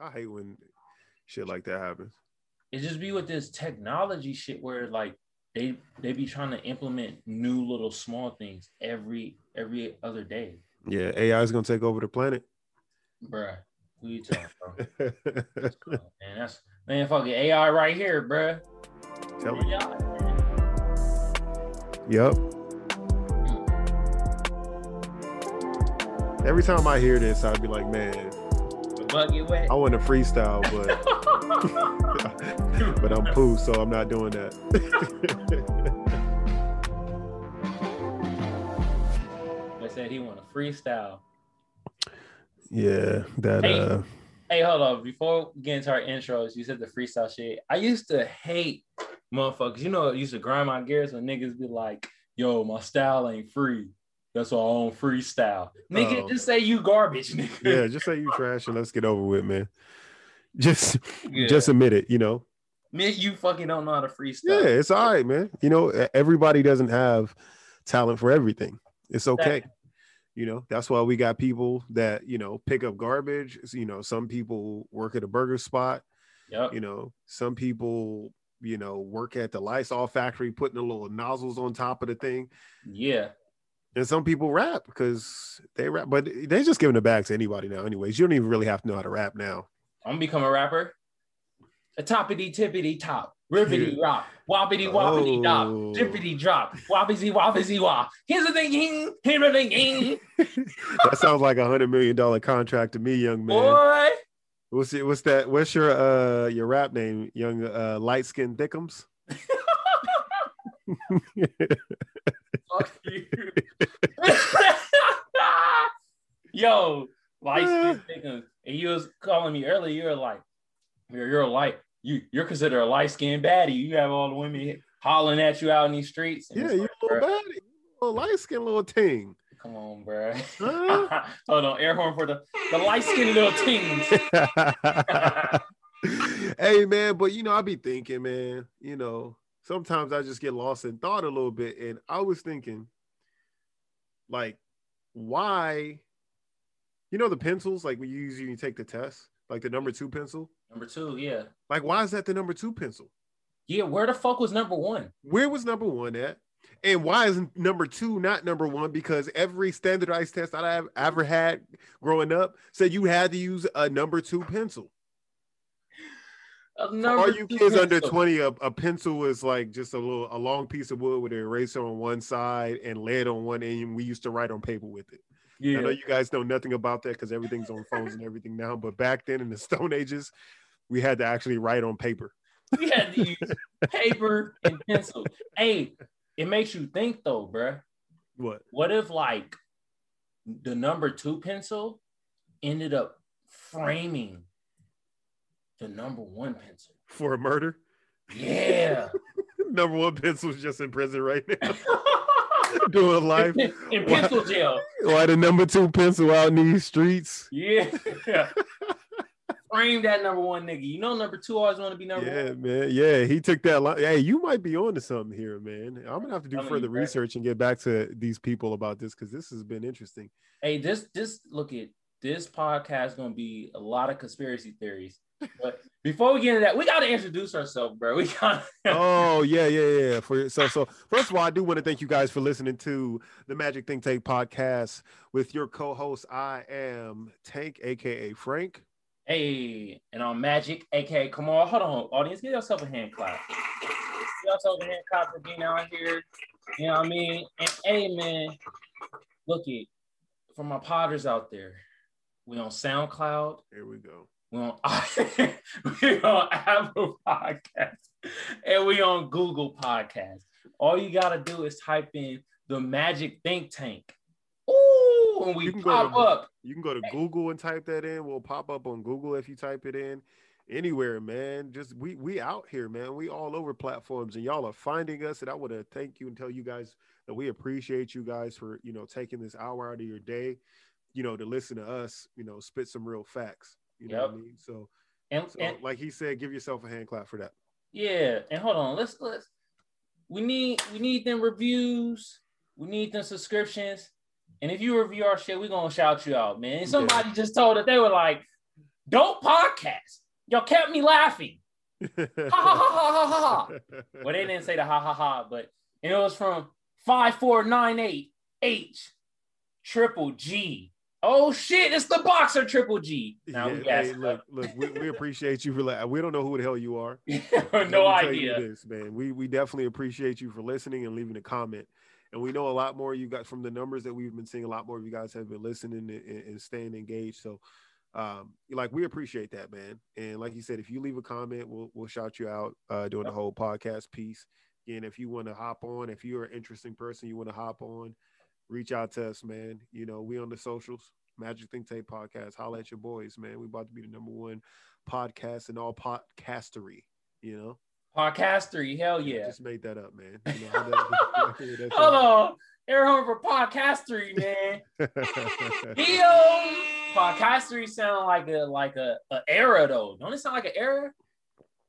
I hate when shit like that happens. It just be with this technology shit where like they they be trying to implement new little small things every every other day. Yeah, AI is gonna take over the planet. Bruh, who you talking about? man, that's man, fucking AI right here, bruh. Tell me. AI. Yep. Hmm. Every time I hear this, I'd be like, man, bucket wet. I want to freestyle, but but I'm poo, so I'm not doing that. I said he want to freestyle. yeah, that Hey. uh Hey, hold on. Before we get into our intros, you said the freestyle shit. I used to hate motherfuckers. You know, it used to grind my gears when niggas be like, yo, my style ain't free. That's our own freestyle. Nigga, Oh. just say you garbage, nigga. yeah, just say you trash and let's get over with, man. Just Yeah. just admit it, you know. Admit you fucking don't know how to freestyle. Yeah, it's all right, man. You know, everybody doesn't have talent for everything. It's okay. Exactly. You know, that's why we got people that, you know, pick up garbage. You know, some people work at a burger spot. Yep. You know, some people, you know, work at the Lysol factory putting the little nozzles on top of the thing. Yeah. And some people rap because they rap, but they just giving it back to anybody now, anyways. You don't even really have to know how to rap now. I'm gonna become a rapper. A toppity tippity top. Rippity rock. Woppity woppity dop. Oh. Drop. Woppity woppity wop. Here's the thing. Here's the thing. That sounds like a hundred million dollar contract to me, young man. Boy. What's it, what's that? What's your uh your rap name? Young uh light skin thickums? Fuck you. Yo, light skin nigga. And you was calling me earlier. You were like, you're, you're a light. You you're considered a light skinned baddie. You have all the women hollering at you out in these streets. And yeah, you like, little bruh, baddie, little light skin little ting. Come on, bro. Huh? Hold on, air horn for the the light skinned little teens. hey man, but you know, I be thinking, man, you know, sometimes I just get lost in thought a little bit. And I was thinking, like, why, you know, the pencils, like we use when you take the test, like the number two pencil. Number two, yeah, Like, why is that the number two pencil? yeah. Where the fuck was number one? Where was number one at? And why is number two not number one? Because every standardized test that I've ever had growing up said you had to use a number two pencil. All you kids under 20, a, a pencil is like just a little a long piece of wood with an eraser on one side and lead on one end. We used to write on paper with it. I know you guys know nothing about that because everything's on phones and everything now. But back then in the Stone Ages, we had to actually write on paper. we had to use paper and pencil. Hey, it makes you think though, bruh. What? What if like the number two pencil ended up framing the number one pencil? For a murder? Yeah. Number one pencil's just in prison right now. Doing life. in, in pencil jail. Why the number two pencil out in these streets? Yeah. Frame that number one nigga. You know number two always want to be number Yeah, one. man. Yeah, he took that line. Hey, you might be on to something here, man. I'm gonna have to do Telling further research and get back to these people about this because this has been interesting. Hey, this this look at this podcast gonna be a lot of conspiracy theories. But before we get into that, we gotta introduce ourselves, bro. We got oh yeah, yeah, yeah. For so so first of all, I do want to thank you guys for listening to the Magic Think Tank podcast with your co-host. I am Tank, aka Frank. Hey, and I'm Magic, aka come on, hold on, audience, give yourself a hand clap. Give yourself a hand clap for being out here. You know what I mean? And hey man, look it for my potters out there. We on SoundCloud, Here we go. We on we on Apple Podcast, and we on Google Podcast. All you gotta do is type in the Magic Think Tank. Ooh, and we You can go pop to- up. You can go to Google and type that in. We'll pop up on Google if you type it in. Anywhere, man. Just we we out here, man. We all over platforms, and y'all are finding us. And I want to thank you and tell you guys that we appreciate you guys for you know taking this hour out of your day, you know, to listen to us, you know, spit some real facts. You know what I mean? So, And, so and like he said, give yourself a hand clap for that. Yeah, and hold on, let's let's we need we need them reviews, we need them subscriptions, and if you review our shit, we're gonna shout you out, man. And somebody just told us they were like, Dope podcast. Y'all kept me laughing. ha ha ha ha ha ha. Well, they didn't say the ha ha ha, but and it was from 5498H Triple G. Oh shit, it's the boxer Triple G. Now Yeah, we hey, look, look, we, we appreciate you for like we don't know who the hell you are. no Let me tell you idea. this, man. We we definitely appreciate you for listening and leaving a comment. And we know a lot more you got from the numbers that we've been seeing. A lot more of you guys have been listening and, and- staying engaged. So, um, like we appreciate that, man. And like you said, if you leave a comment, we'll we'll shout you out uh, during the whole podcast piece. And if you want to hop on, if you're an interesting person, you want to hop on, reach out to us, man. You know, we on the socials, Magic Think Tank Podcast. Holla at your boys, man. We about to be the number one podcast in all podcastery. You know, Podcastery, hell yeah. just made that up, man. You know, that- Hold on. Air home for podcastery, man. Yo, podcastery sound like a like a, a era though. Don't it sound like an era?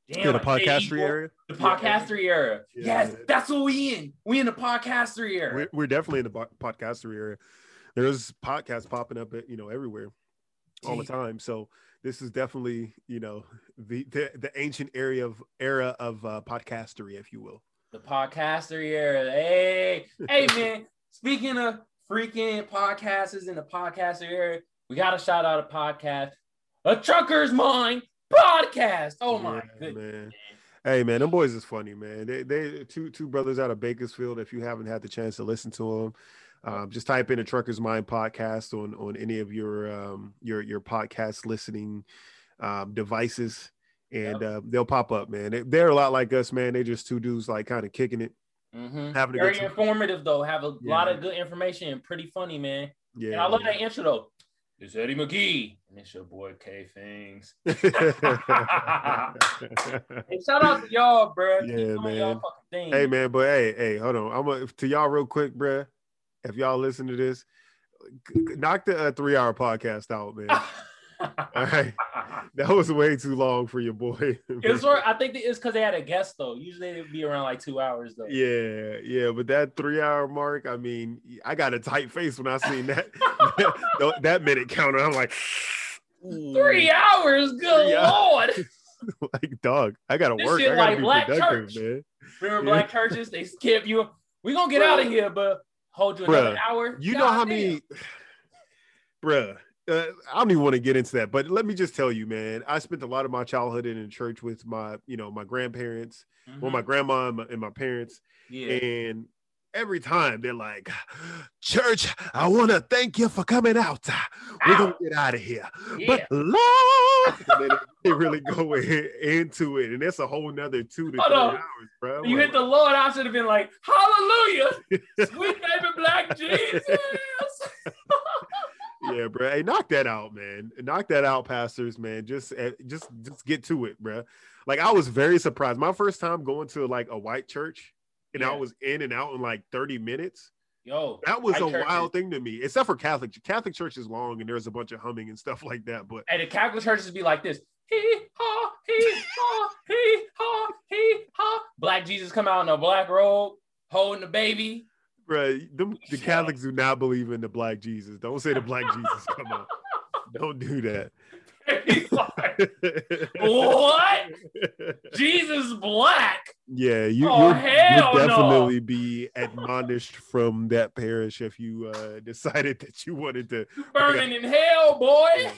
Yeah, the I can't podcastery equal area. The podcastery era. Yeah. Yes, that's what we in. We in the podcastery era. We're, we're definitely in the po- podcastery area. There's podcasts popping up, at, you know, everywhere, all the time. So this is definitely, you know, the the, the ancient area of era of uh, podcastery, if you will. the podcastery era. Hey, hey, man. Speaking of freaking podcasters in the podcaster era, we got to shout out a podcast, a Trucker's Mind podcast. Oh my Yeah, goodness. man. Hey man, them boys is funny, man. They they two two brothers out of Bakersfield. If you haven't had the chance to listen to them, um, just type in a Trucker's Mind podcast on on any of your um your your podcast listening um devices, and uh, they'll pop up, man. They, they're a lot like us, man. They just two dudes like kind of kicking it, Mhm. having Very informative though. Have a lot of good information and pretty funny, man. Yeah, and I love that intro though. It's Eddie McGee and it's your boy K Things. Hey, shout out to y'all, bro. Yeah, man. Hey man, but hey, hey, hold on. I'm gonna to y'all real quick, bruh. If y'all listen to this, knock the uh, three hour podcast out, man. All right. That was way too long for your boy. It's where I think it's because they had a guest though. Usually it'd be around like two hours though. yeah, yeah, but that three hour mark, I mean, I got a tight face when I seen that that- that minute counter. I'm like, Three hours, good Three hours. lord. like dog, I gotta This work. shit I gotta like be Black productive, Church. man. Remember Yeah. black churches? They skip you. We gonna get out of here, but hold you another Bruh, hour. You know how Goddamn. many, bruh. Uh, I don't even want to get into that, but let me just tell you, man. I spent a lot of my childhood in church with my, you know, my grandparents, well, my Mhm. grandma and my, and my parents, yeah. and every time they're like, "Church, I want to thank you for coming out. We're gonna get out of here." Yeah. But Lord, they really go in- into it, and that's a whole nother two to Hold three on. hours, bro. you hit the Lord, I should have been like, Hallelujah, sweet baby black Jesus. yeah, bro. Hey, knock that out, man. Knock that out, pastors, man. Just, eh, just, just get to it, bro. Like I was very surprised. My first time going to like a white church, and I was in and out in like thirty minutes. Yo, That was a wild thing to me, except for Catholic. Catholic church is long, and there's a bunch of humming and stuff like that. But And the Catholic churches be like this. Hee ha, hee ha, hee ha, hee ha. Black Jesus come out in a black robe, holding the baby. Bro, them, the Catholics do not believe in the black Jesus. Don't say the black Jesus. Come on, don't do that. Like, what? Jesus black. Yeah, you, Oh, you'll, you'll no. definitely be admonished from that parish if you uh, decided that you wanted to. Burning in hell, boy.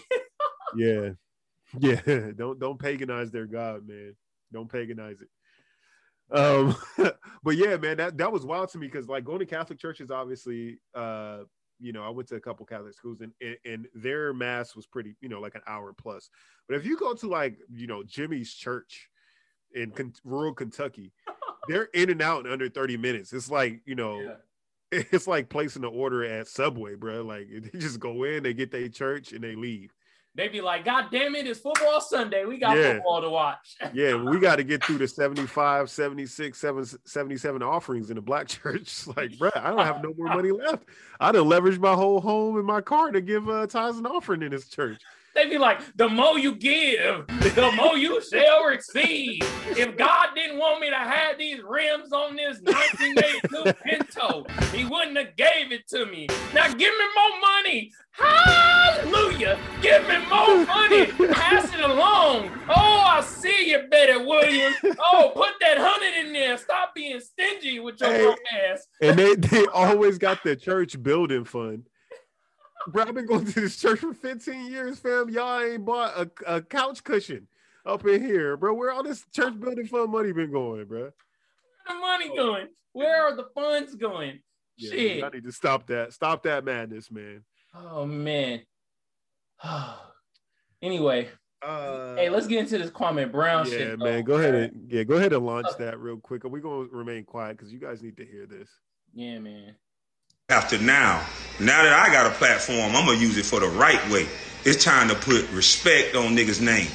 Yeah, yeah. Don't don't paganize their god, man. Don't paganize it. Um, but yeah, man, that that was wild to me because like going to Catholic churches, obviously, uh, you know, I went to a couple Catholic schools and, and and their mass was pretty, you know, like an hour plus. But if you go to like you know Jimmy's church in Ken- rural Kentucky, they're in and out in under thirty minutes. It's like you know. Yeah. It's like placing an order at Subway, bro. Like they just go in, they get their church, and they leave. They be like, God damn it, it's football Sunday. We got Yeah. football to watch. Yeah, we got to get through the 75, 76, 77 offerings in the black church. Like, bro, I don't have no more money left. I done leveraged my whole home and my car to give uh, tithes and offering in this church. They be like, the more you give, the more you shall receive. If God didn't want me to have these rims on this 1982 Pinto, he wouldn't have gave it to me. Now give me more money. Hallelujah! Give me more money. Pass it along. Oh, I see you, Betty Williams. Oh, put that hundred in there. Stop being stingy with your Hey. ass. and they they always got the church building fund. Bro, I've been going to this church for 15 years, fam. Y'all ain't bought a, a couch cushion up in here, bro. Where all this church building fund money been going, bro? Where the money going? Where are the funds going? Yeah, Shit. I need to stop that. Stop that madness, man. Oh man. anyway, Uh, hey, let's get into this Kwame Brown yeah, shit. Yeah, man. Go ahead and yeah, go ahead and launch that real quick. Are We're gonna remain quiet because you guys need to hear this. Yeah, man. After now. Now that I got a platform, I'm gonna use it for the right way. It's time to put respect on niggas' name.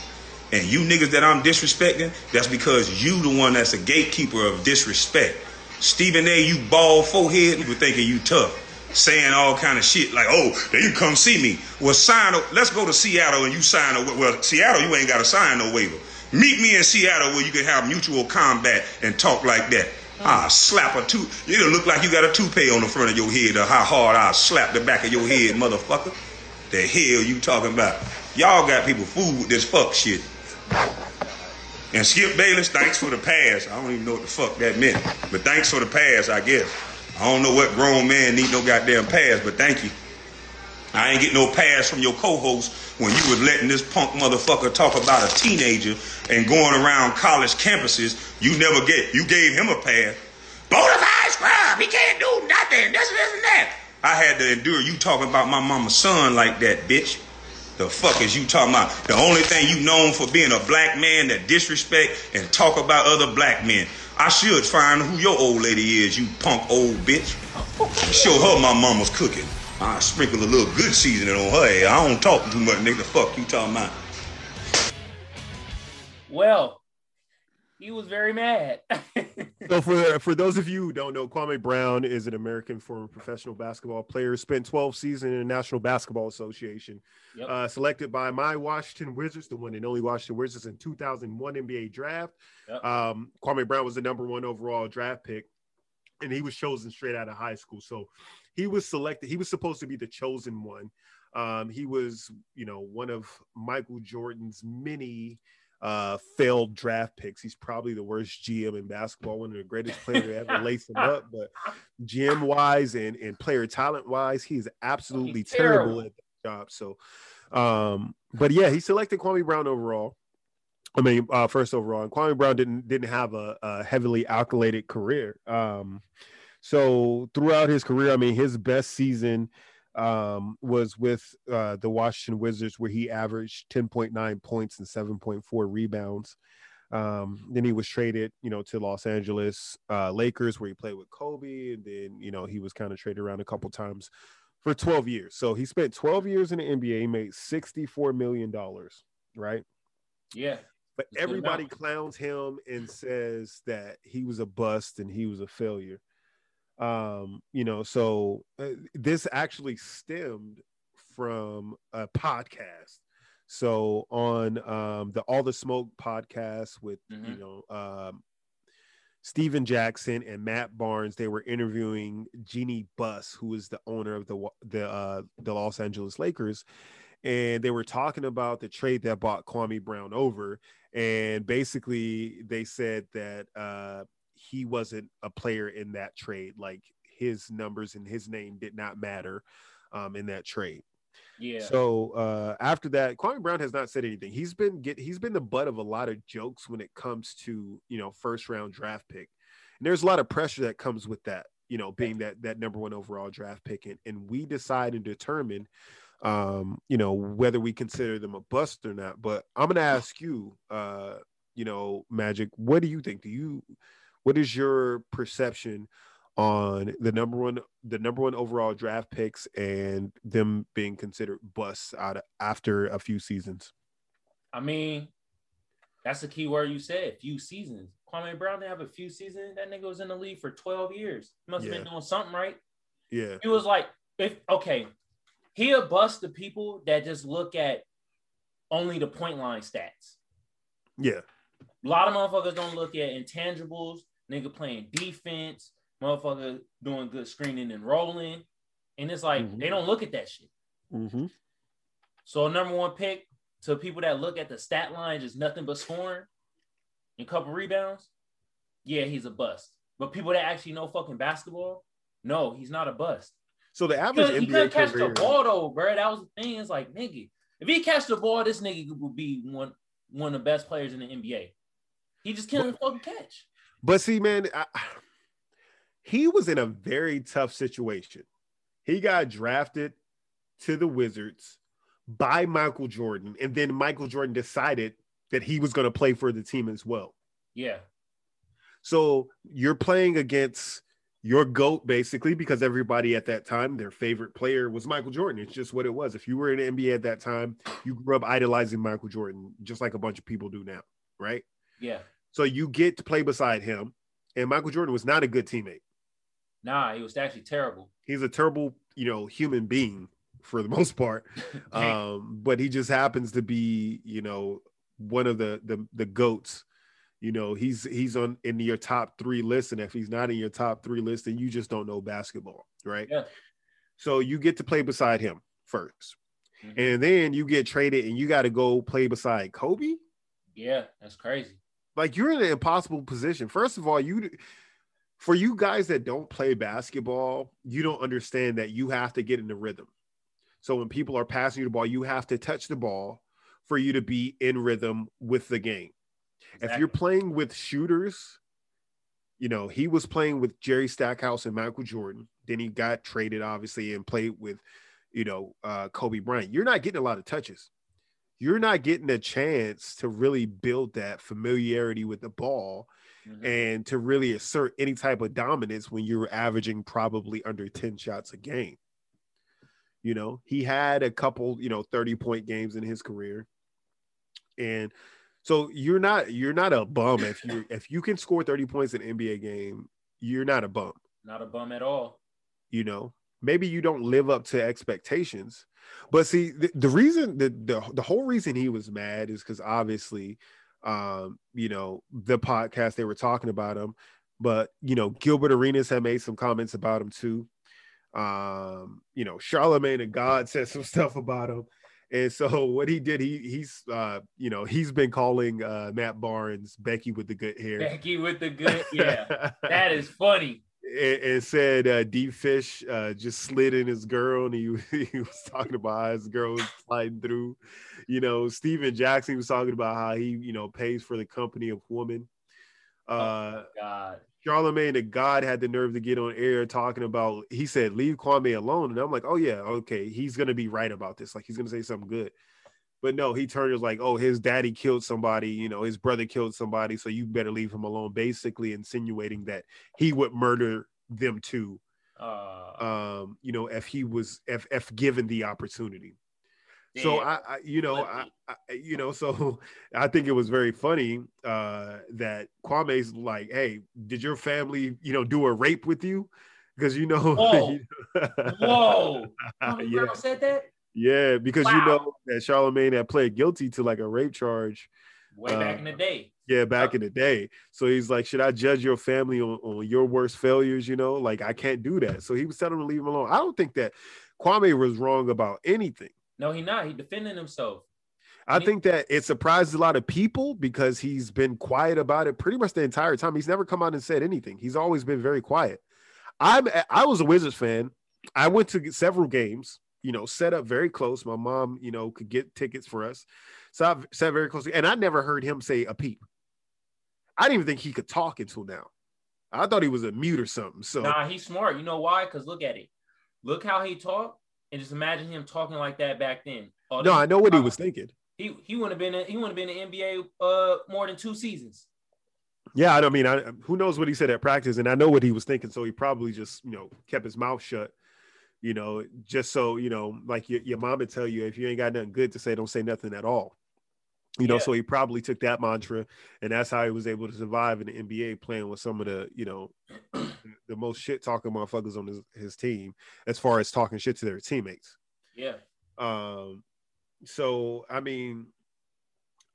And you niggas that I'm disrespecting, that's because you the one that's a gatekeeper of disrespect. Stephen A, you bald forehead, people thinking you tough. Saying all kind of shit like, oh, they can come see me. Well, sign a, let's go to Seattle and you sign a, well, Seattle, you ain't got to sign no waiver. Meet me in Seattle where you can have mutual combat and talk like that. Ah, slap a two. It'll look like you got a toupee on the front of your head or how hard I slap the back of your head, motherfucker. The hell you talking about? Y'all got people fooled with this fuck shit. And Skip Bayless, thanks for the pass. I don't even know what the fuck that meant. But thanks for the pass, I guess. I don't know what grown man need no goddamn pass, but thank you. I ain't get no pass from your co-host when you was letting this punk motherfucker talk about a teenager and going around college campuses. You never get you gave him a pass. Bonafide scrub, he can't do nothing. This, this, and that. I had to endure you talking about my mama's son like that, bitch. The fuck is you talking about? The only thing you known for being a black man that disrespect and talk about other black men. I should find who your old lady is, you punk old bitch. Show her my mama's cooking. I sprinkle a little good seasoning on her. head. I don't talk too much, nigga. The fuck you talking about? Well, he was very mad. So for for those of you who don't know, Kwame Brown is an American former professional basketball player. Spent 12 seasons in the National Basketball Association. Yep. Uh, selected by my Washington Wizards, the one and only Washington Wizards in 2001 NBA draft. Yep. Um, Kwame Brown was the number one overall draft pick, and he was chosen straight out of high school. So he was selected. He was supposed to be the chosen one. Um, he was, you know, one of Michael Jordan's many uh, failed draft picks. He's probably the worst GM in basketball, one of the greatest players to ever lace him up. But GM wise and, and player talent wise, he is absolutely He's terrible terrible. at that job. So, um, but yeah, he selected Kwame Brown overall. I mean, uh, first overall, and Kwame Brown didn't didn't have a, a heavily accoladed career. Um, so throughout his career, I mean, his best season um, was with uh, the Washington Wizards, where he averaged 10.9 points and 7.4 rebounds. Um, then he was traded, you know, to Los Angeles uh, Lakers, where he played with Kobe, and then you know he was kind of traded around a couple times for 12 years. So he spent 12 years in the NBA, he made 64 million dollars, right? yeah. But That's a good everybody clowns him and says that he was a bust and he was a failure. Um, you know, so uh, this actually stemmed from a podcast. So on um the All the Smoke podcast with you Mhm. know um Stephen Jackson and Matt Barnes, they were interviewing Jeanie Buss, who is the owner of the the uh, the Los Angeles Lakers, and they were talking about the trade that bought Kwame Brown over, and basically they said that uh, he wasn't a player in that trade, like his numbers and his name did not matter um, in that trade. Yeah. So uh, after that, Kwame Brown has not said anything. He's been get he's been the butt of a lot of jokes when it comes to you know first round draft pick, and there's a lot of pressure that comes with that. You know, being that that number one overall draft pick, and, and we decide and determine, um, you know, whether we consider them a bust or not. But I'm gonna ask you, uh, you know, Magic, what do you think? Do you, what is your perception on the number one the number one overall draft picks and them being considered busts out of, after a few seasons. I mean, that's the key word you said. Few seasons. Kwame Brown didn't have a few seasons. That nigga was in the league for 12 years. He must have Yeah. been doing something right. Yeah, He was like, if okay, he'll bust the people that just look at only the point line stats. yeah, A lot of motherfuckers don't look at intangibles, nigga playing defense, motherfucker doing good screening and rolling. And it's like Mhm. they don't look at that shit. Mm-hmm. So a number one pick to people that look at the stat line, just nothing but scoring and couple rebounds. Yeah, he's a bust. But people that actually know fucking basketball, no, he's not a bust. So the average he couldn't catch the ball though, bro. That was the thing. It's like, nigga, if he catch the ball, this nigga would be one one of the best players in the NBA. He just can't fucking catch. But see, man, I, he was in a very tough situation. He got drafted to the Wizards by Michael Jordan, and then Michael Jordan decided that he was going to play for the team as well. Yeah, So you're playing against your GOAT basically because everybody at that time, their favorite player was Michael Jordan. It's just what it was. If you were in the NBA at that time, you grew up idolizing Michael Jordan, just like a bunch of people do now, right? yeah. So you get to play beside him, and Michael Jordan was not a good teammate. Nah, he was actually terrible. He's a terrible, you know, human being for the most part. Um, but he just happens to be, you know, one of the the the goats. You know, he's he's on in your top three list, and if he's not in your top three list, then you just don't know basketball, right? Yeah. So you get to play beside him 1st Mhm. and then you get traded, and you got to go play beside Kobe. yeah, that's crazy. Like you're in an impossible position. First of all, you for you guys that don't play basketball, you don't understand that you have to get in the rhythm. So when people are passing you the ball, you have to touch the ball for you to be in rhythm with the game. If you're playing with shooters, you know, he was playing with Jerry Stackhouse and Michael Jordan. Then he got traded, obviously, and played with, you know, uh, Kobe Bryant. You're not getting a lot of touches. You're not getting a chance to really build that familiarity with the ball Mhm. and to really assert any type of dominance when you're averaging probably under 10 shots a game. You know, he had a couple, you know, 30 point games in his career. And so you're not you're not a bum if you if you can score 30 points in an NBA game, you're not a bum, Not a bum at all. you know. Maybe you don't live up to expectations. But see, the, the reason the, the the whole reason he was mad is because obviously um, you know, the podcast they were talking about him, but you know, Gilbert Arenas had made some comments about him too. Um, you know, Charlemagne the God said some stuff about him. And so what he did, he he's uh, you know, he's been calling uh Matt Barnes Becky with the good hair. Becky with the good, yeah, that is funny. And, said uh, D Fish uh, just slid in his girl, and he, he was talking about how his girl was sliding through. You know, Stephen Jackson was talking about how he, you know, pays for the company of woman. Uh, oh God, Charlemagne the God had the nerve to get on air talking about. He said, "Leave Kwame alone," and I'm like, "Oh yeah, okay, he's gonna be right about this. Like he's gonna say something good." But no, he turned it was like, "Oh, his daddy killed somebody. You know, his brother killed somebody, so you better leave him alone." Basically, insinuating that he would murder them too. uh, Um, you know, if he was if if given the opportunity. So. I, I you know, I, I, you know, so I think it was very funny uh, that Kwame's like, "Hey, did your family, you know, do a rape with you?" Because you know, Whoa. Whoa, Kwame yeah, Brown said that yeah, because you know that Charlemagne had pled guilty to like a rape charge, way back Uh, in the day. yeah, back in the day. So he's like, "Should I judge your family on, on your worst failures?" You know, like I can't do that. So he was telling him to leave him alone. I don't think that Kwame was wrong about anything. No, he not. He defending himself. I Me- think that it surprised a lot of people because he's been quiet about it pretty much the entire time. He's never come out and said anything. He's always been very quiet. I'm I was a Wizards fan. I went to several games, you know, set up very close. My mom, you know, could get tickets for us. So I sat very close, and I never heard him say a peep. I didn't even think he could talk until now. I thought he was a mute or something. So Nah, he's smart. You know why? Because look at it. Look how he talked, and just imagine him talking like that back then. Oh, no, I know what he was thinking. He he wouldn't have been in, he wouldn't have been in NBA uh more than two seasons. Yeah, I don't mean, I, who knows what he said at practice, and I know what he was thinking. So he probably just, you know, kept his mouth shut. You know, just so you know, like your, your mom would tell you, if you ain't got nothing good to say, don't say nothing at all. You know, so he probably took that mantra, and that's how he was able to survive in the NBA, playing with some of the, you know, the most shit talking motherfuckers on his, his team, as far as talking shit to their teammates. Yeah. Um, so I mean,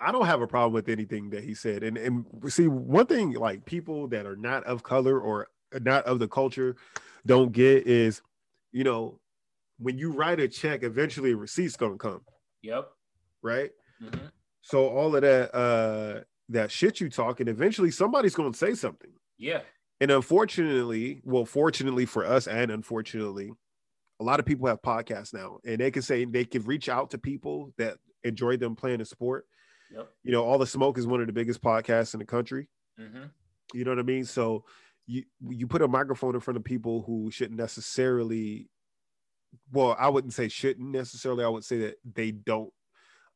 I don't have a problem with anything that he said. And and see, one thing like people that are not of color or not of the culture don't get is, you know, when you write a check, eventually a receipt's gonna come, Yep. right? hmm So all of that uh that shit you talking, eventually somebody's gonna say something. Yeah. And unfortunately, well, fortunately for us, and unfortunately, a lot of people have podcasts now, and they can say they can reach out to people that enjoy them playing the sport. Yep. You know, All the Smoke is one of the biggest podcasts in the country. hmm You know what I mean? So you you put a microphone in front of people who shouldn't necessarily well, I wouldn't say shouldn't necessarily. I would say that they don't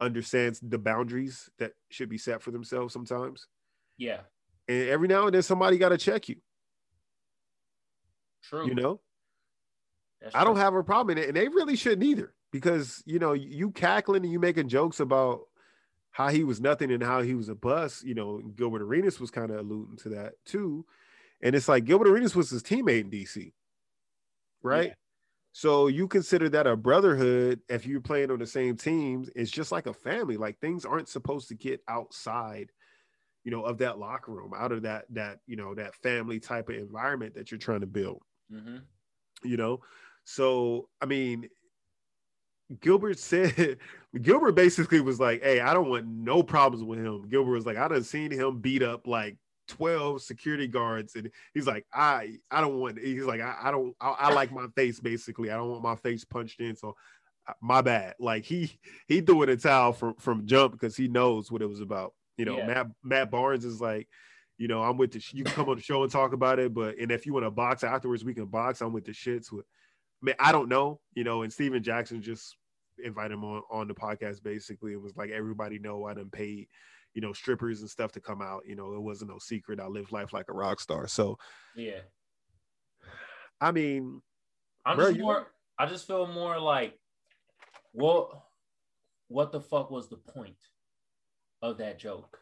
understand the boundaries that should be set for themselves sometimes. Yeah. And every now and then somebody got to check you, True. you know? That's I don't true. have a problem in it, and they really shouldn't either, because you know you cackling and you making jokes about how he was nothing and how he was a bust. You know, Gilbert Arenas was kind of alluding to that too, and it's like Gilbert Arenas was his teammate in DC, right? Yeah. So you consider that a brotherhood if you're playing on the same teams. It's just like a family. Like things aren't supposed to get outside, you know, of that locker room, out of that that you know that family type of environment that you're trying to build Mhm. you know so i mean gilbert said gilbert basically was like hey i don't want no problems with him gilbert was like i done seen him beat up like 12 security guards and he's like i i don't want he's like i, I don't I, I like my face basically i don't want my face punched in so uh, my bad like he he threw in a towel from from jump because he knows what it was about you know Yeah. matt matt barnes is like you know, I'm with the. You can come on the show and talk about it, but and if you want to box afterwards, we can box. I'm with the shits. With, I mean, I don't know, you know. And Stephen Jackson just invited him on on the podcast basically. It was like everybody know I done paid, you know, strippers and stuff to come out. You know, it wasn't no secret. I lived life like a rock star. So Yeah. I mean, I'm Bro, just more. I just feel more like, what, what the fuck was the point of that joke?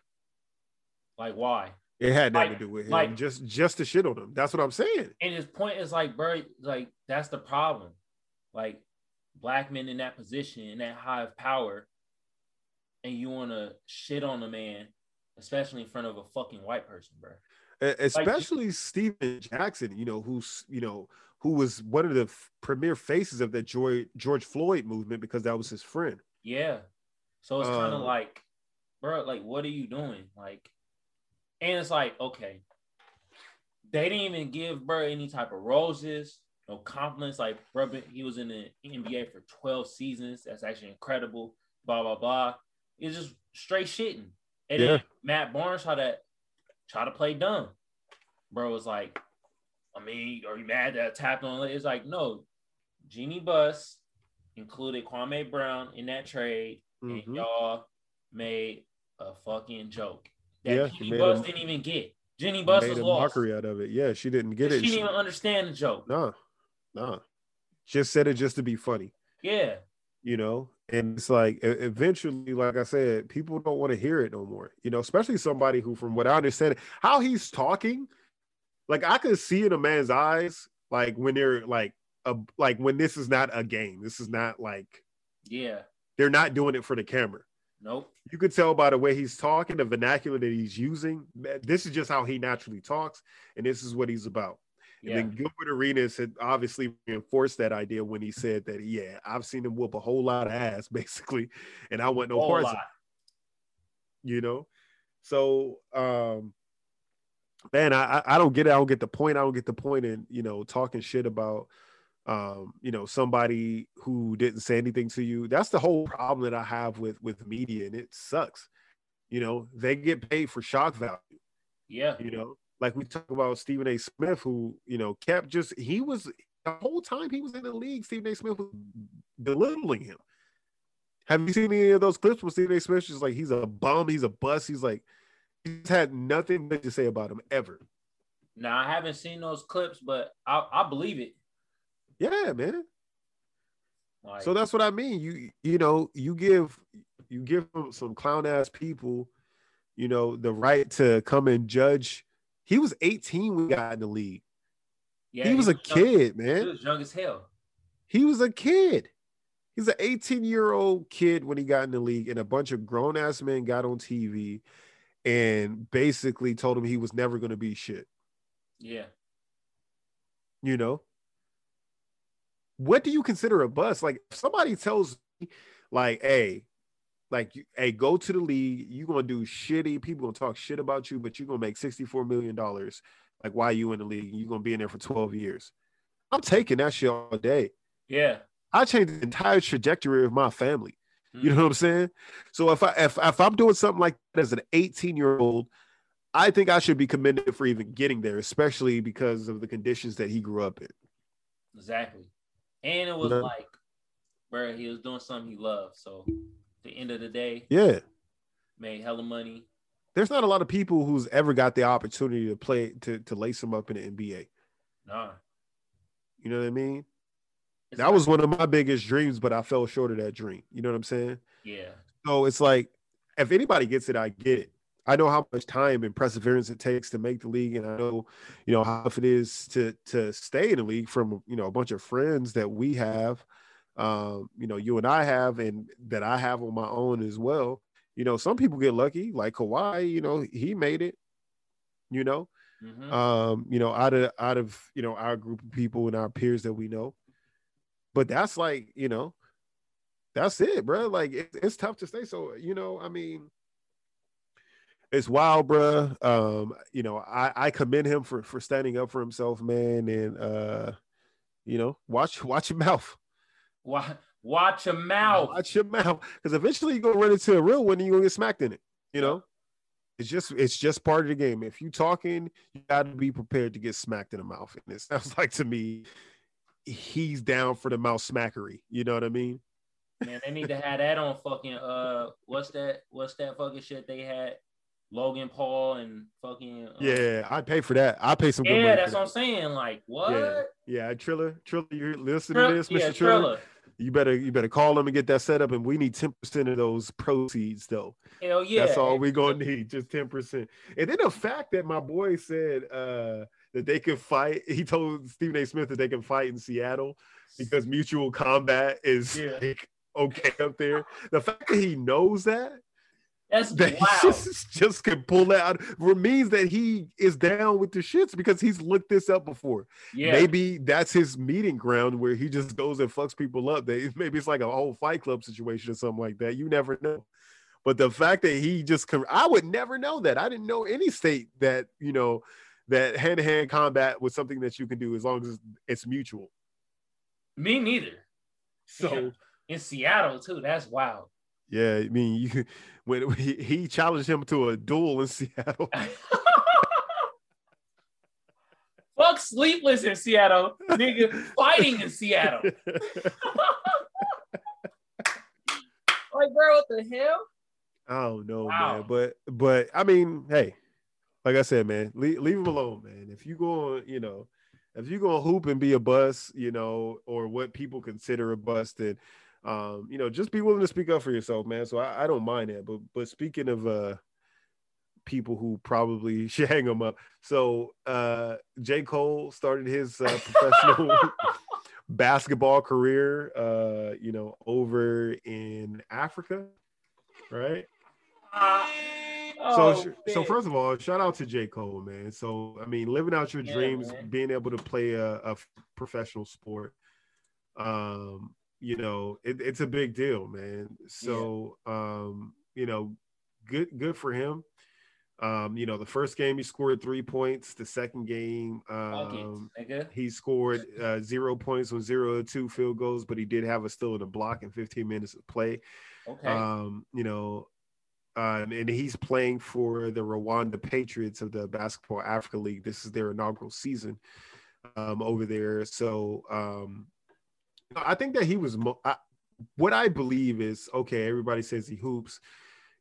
Like, why? it had nothing Like- to do with him. like- just just to shit on him. That's what I'm saying. And his point is like, bro, like that's the problem. Like, black men in that position, in that high of power, and you want to shit on a man, especially in front of a fucking white person, bro. Especially Stephen Jackson, you know, who's you know who was one of the f- premier faces of that George George Floyd movement because that was his friend. Yeah. So it's kind of Um, like, bro, like, what are you doing? Like, and it's like, okay, they didn't even give bro any type of roses, no compliments. Like, bro, he was in the NBA for 12 seasons. That's actually incredible. Blah blah blah. It's just straight shitting. And Yeah. then Matt Barnes tried to try to play dumb. Bro was like, I mean, are you mad that I tapped on it? It's like, no, Jeanie Buss included Kwame Brown in that trade, Mhm. and y'all made a fucking joke that Yeah, Jeanie made a- didn't even get. Jeanie Buss Made was a lost. mockery out of it. Yeah, she didn't get it. She didn't She- even understand the joke. nah, nah. Just said it just to be funny, Yeah, you know. And it's like eventually, like I said, people don't want to hear it no more. You know, especially somebody who, from what I understand, how he's talking, like I could see in a man's eyes, like when they're like a like when this is not a game. This is not like yeah. they're not doing it for the camera. Nope. You could tell by the way he's talking, the vernacular that he's using. This is just how he naturally talks, and this is what he's about. Yeah. And then Gilbert Arenas had obviously reinforced that idea when he said that, yeah, I've seen him whoop a whole lot of ass, basically, and I want no parts of it, you know. So um man, I I- I don't get it. I don't get the point. I don't get the point in, you know, talking shit about um, you know, somebody who didn't say anything to you. That's the whole problem that I have with with media, and it sucks. You know, they get paid for shock value Yeah. you know like we talk about stephen a. Smith who you know kept just he was the whole time he was in the league stephen a. Smith was belittling him. Have you seen any of those clips where stephen a. Smith just like he's a bum he's a bust he's like he's had nothing good to say about him ever. Now I haven't seen those clips, but I, I believe it. yeah man. Like, so that's what i mean. You you know you give you give some clown ass people you know the right to come and judge he was 18 when he got in the league yeah, he was a young- kid man. He was young as hell. He was a kid. He's an 18 year old kid when he got in the league, and a bunch of grown ass men got on TV and basically told him he was never going to be shit. Yeah. You know, what do you consider a bust? Like if somebody tells me, like, hey, like hey, go to the league, you're gonna do shitty, people gonna talk shit about you, but you're gonna make $64 million. Like, why you in the league? You're gonna be in there for 12 years. I'm taking that shit all day. Yeah. I changed the entire trajectory of my family. Mm. You know what I'm saying? So if I if, if I'm doing something like that as an 18 year old, I think I should be commended for even getting there, especially because of the conditions that he grew up in. Exactly. And it was Yeah. like, bro, he was doing something he loved. So, the end of the day, Yeah. made hella money. There's not a lot of people who's ever got the opportunity to play to to lace them up in the NBA. Nah. You know what I mean? It's That like- was one of my biggest dreams, but I fell short of that dream. You know what I'm saying? yeah. So it's like if anybody gets it, I get it. I know how much time and perseverance it takes to make the league, and I know, you know, how tough it is to to stay in the league from you know a bunch of friends that we have, um, you know, you and I have, and that I have on my own as well. You know, some people get lucky, like Kawhi. You know, he made it. You know, Mhm. um, you know, out of out of you know our group of people and our peers that we know. But that's like, you know, that's it, bro. Like it, it's tough to stay. So, you know, I mean, it's wild, bro. Um, you know, I I commend him for for standing up for himself, man, and uh, you know, watch watch your mouth. Wa- Watch your mouth. Watch your mouth, because eventually you're gonna run into a real one, and you're gonna get smacked in it. You know, it's just it's just part of the game. If you talking, you got to be prepared to get smacked in the mouth. And it sounds like to me, he's down for the mouth smackery. You know what I mean? Man, they need to have that on fucking uh what's that what's that fucking shit they had? Logan Paul and fucking uh, Yeah, I'd pay for that. I pay some. good Yeah, money that's what I'm saying. Like what? Yeah, yeah, Triller, Triller, you listen to this, Mr. yeah, Triller. You better you better call them and get that set up, and we need ten percent of those proceeds though. Hell yeah. That's all we gonna need, just ten percent. And then the fact that my boy said uh that they could fight, he told Stephen A. Smith that they can fight in Seattle because mutual combat is Yeah. like, okay up there. The fact that he knows that That's that wow. just, just can pull that out means that he is down with the shits because he's looked this up before. yeah. Maybe that's his meeting ground where he just goes and fucks people up. They maybe it's like a whole fight club situation or something like that. You never know. But the fact that he just I would never know that. I didn't know any state that, you know, that hand-to-hand combat was something that you can do as long as it's mutual. Me neither. So In Seattle too. That's wild. Yeah, I mean, you when he, challenged him to a duel in Seattle. Fuck sleepless in Seattle, nigga. Fighting in Seattle. Like, bro, what the hell? I don't know, Wow. man. But but I mean, hey, like I said, man, leave, leave him alone, man. If you go, you know, if you go hoop and be a bust, you know, or what people consider a bust, then um, you know, just be willing to speak up for yourself, man. So I, I don't mind that. But but speaking of uh people who probably should hang them up. So uh J. Cole started his uh, professional basketball career uh, you know, over in Africa, right? Oh, so, sh- so first of all, shout out to J. Cole, man. So, I mean, living out your Yeah, dreams, man. being able to play a professional sport, um, you know, it, it's a big deal, man. So, um, you know, good, good for him. Um, you know, the first game he scored three points. The second game, um, nigga. he scored uh, zero points on zero to two field goals, but he did have a still in a block in 15 minutes of play. Okay. Um, you know, uh, and he's playing for the Rwanda Patriots of the Basketball Africa League. This is their inaugural season um, over there. So um, I think that he was mo- I, what I believe is okay. Everybody says he hoops.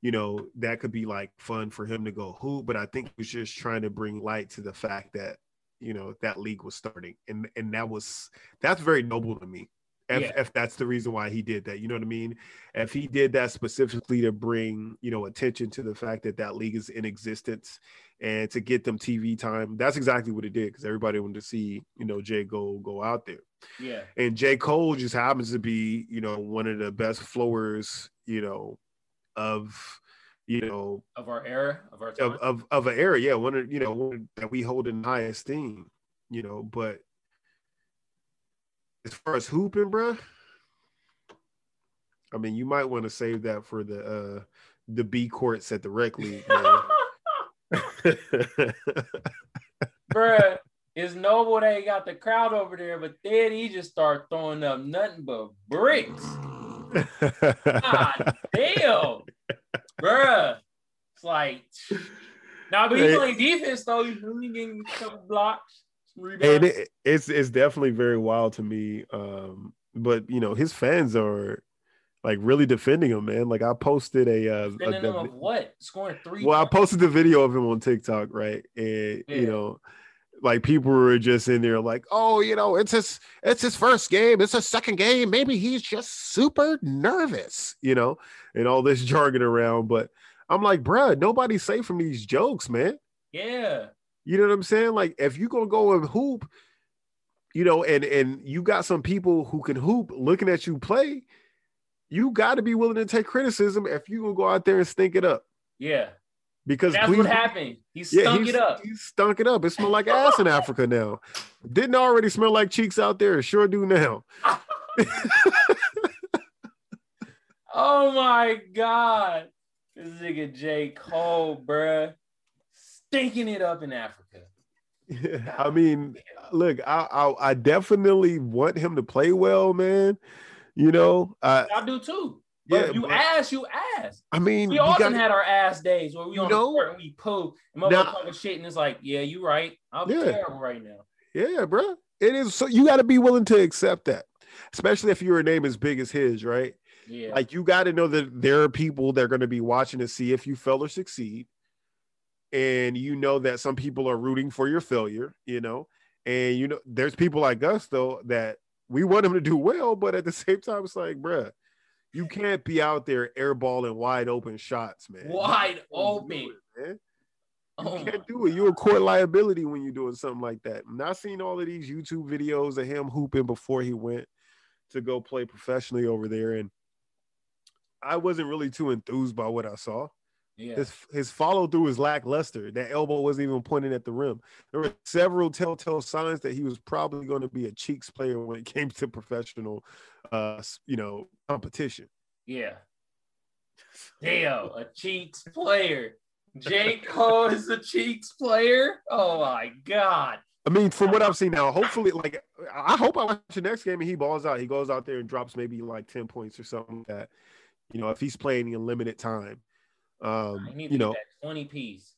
You know that could be like fun for him to go hoop, but I think he was just trying to bring light to the fact that you know that league was starting, and and that was that's very noble to me. If, Yeah. if that's the reason why he did that, you know what I mean? If he did that specifically to bring, you know, attention to the fact that that league is in existence and to get them TV time, that's exactly what it did because everybody wanted to see, you know, J. Cole go out there. Yeah. And J. Cole just happens to be, you know, one of the best flowers, you know, of, you know, Of our era, of our time. of, of, of an era. Yeah. One of, you know, one that we hold in high esteem, you know, but as far as hooping, bro. I mean, you might want to save that for the uh the B courts at the rec league. Bruh, it's noble that he got the crowd over there, but then he just start throwing up nothing but bricks. God damn, bruh. It's like, nah, but he's playing defense though. He's really getting a couple blocks, some and rebounds. it, it's it's definitely very wild to me. Um, but you know, his fans are like really defending him, man. Like I posted a, uh, a what? Scoring three. well, I posted the video of him on TikTok, right? And Yeah. you know, like people were just in there like, oh, you know, it's his it's his first game, it's his second game. Maybe he's just super nervous, you know, and all this jargon around. But I'm like, bruh, nobody's safe from these jokes, man. Yeah. You know what I'm saying? Like, if you're gonna go and hoop, you know, and and you got some people who can hoop looking at you play, you got to be willing to take criticism if you gonna go out there and stink it up. Yeah. Because That's please, what happened. He stunk he's, it up. He stunk it up. It smelled like ass in Africa now. Didn't already smell like cheeks out there. It sure do now. Oh my god. This nigga J. Cole, bruh. Stinking it up in Africa. I mean, look, I, I I definitely want him to play well, man. You know, uh, I do too. But yeah. if you but- ass, you ass. I mean, We you all got- done had our ass days where we on know? the court and we poop and motherfuckers Now- shit and it's like, yeah, you right. I'm Yeah. terrible right now. Yeah, bro. It is so you got to be willing to accept that, especially if your name as big as his, right? Yeah. Like you got to know that there are people that are going to be watching to see if you fail or succeed, and you know that some people are rooting for your failure, you know, and you know there's people like us though that we want him to do well, but at the same time, it's like, bruh, you can't be out there airballing wide open shots, man. Wide open. it, man. You oh can't do it. You're a court liability when you're doing something like that. And I've seen all of these YouTube videos of him hooping before he went to go play professionally over there. And I wasn't really too enthused by what I saw. Yeah. His his follow through was lackluster. That elbow wasn't even pointing at the rim. There were several telltale signs that he was probably going to be a cheeks player when it came to professional, uh, you know, competition. Yeah. Damn, a cheeks player. J. Cole is a cheeks player. Oh my god. I mean, from what I've seen now, hopefully, like I hope I watch the next game and he balls out. He goes out there and drops maybe like ten points or something like that. You know, if he's playing in limited time, um, I need to you know, 20 piece.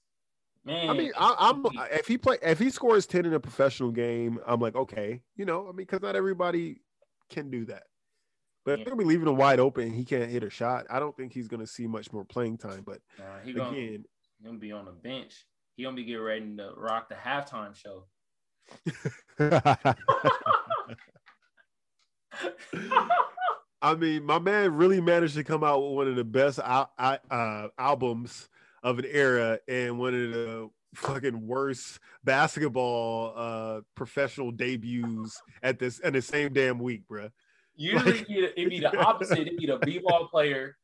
Man. I mean, I, I'm if he play if he scores ten in a professional game, I'm like, okay, you know, I mean, because not everybody can do that. But if they're gonna be leaving him wide open, he can't hit a shot. I don't think he's gonna see much more playing time. But Nah, he gonna, again, he gonna be on the bench. He gonna be getting ready to rock the halftime show. I mean, my man really managed to come out with one of the best al- I- uh, albums of an era and one of the fucking worst basketball uh, professional debuts at this in the same damn week, bruh. Usually Like- it'd, be, the opposite. It'd be the b-ball player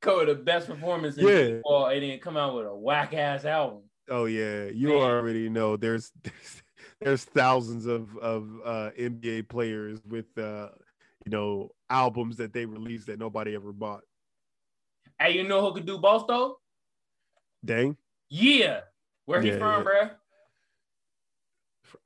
go the best performance in Yeah. b-ball and then come out with a whack ass album. Oh yeah, you Man. already know there's there's, there's thousands of of uh, NBA players with uh, you know albums that they released that nobody ever bought. Hey, you know who could do both though? Dang, Yeah. Where he from, yeah. bruh?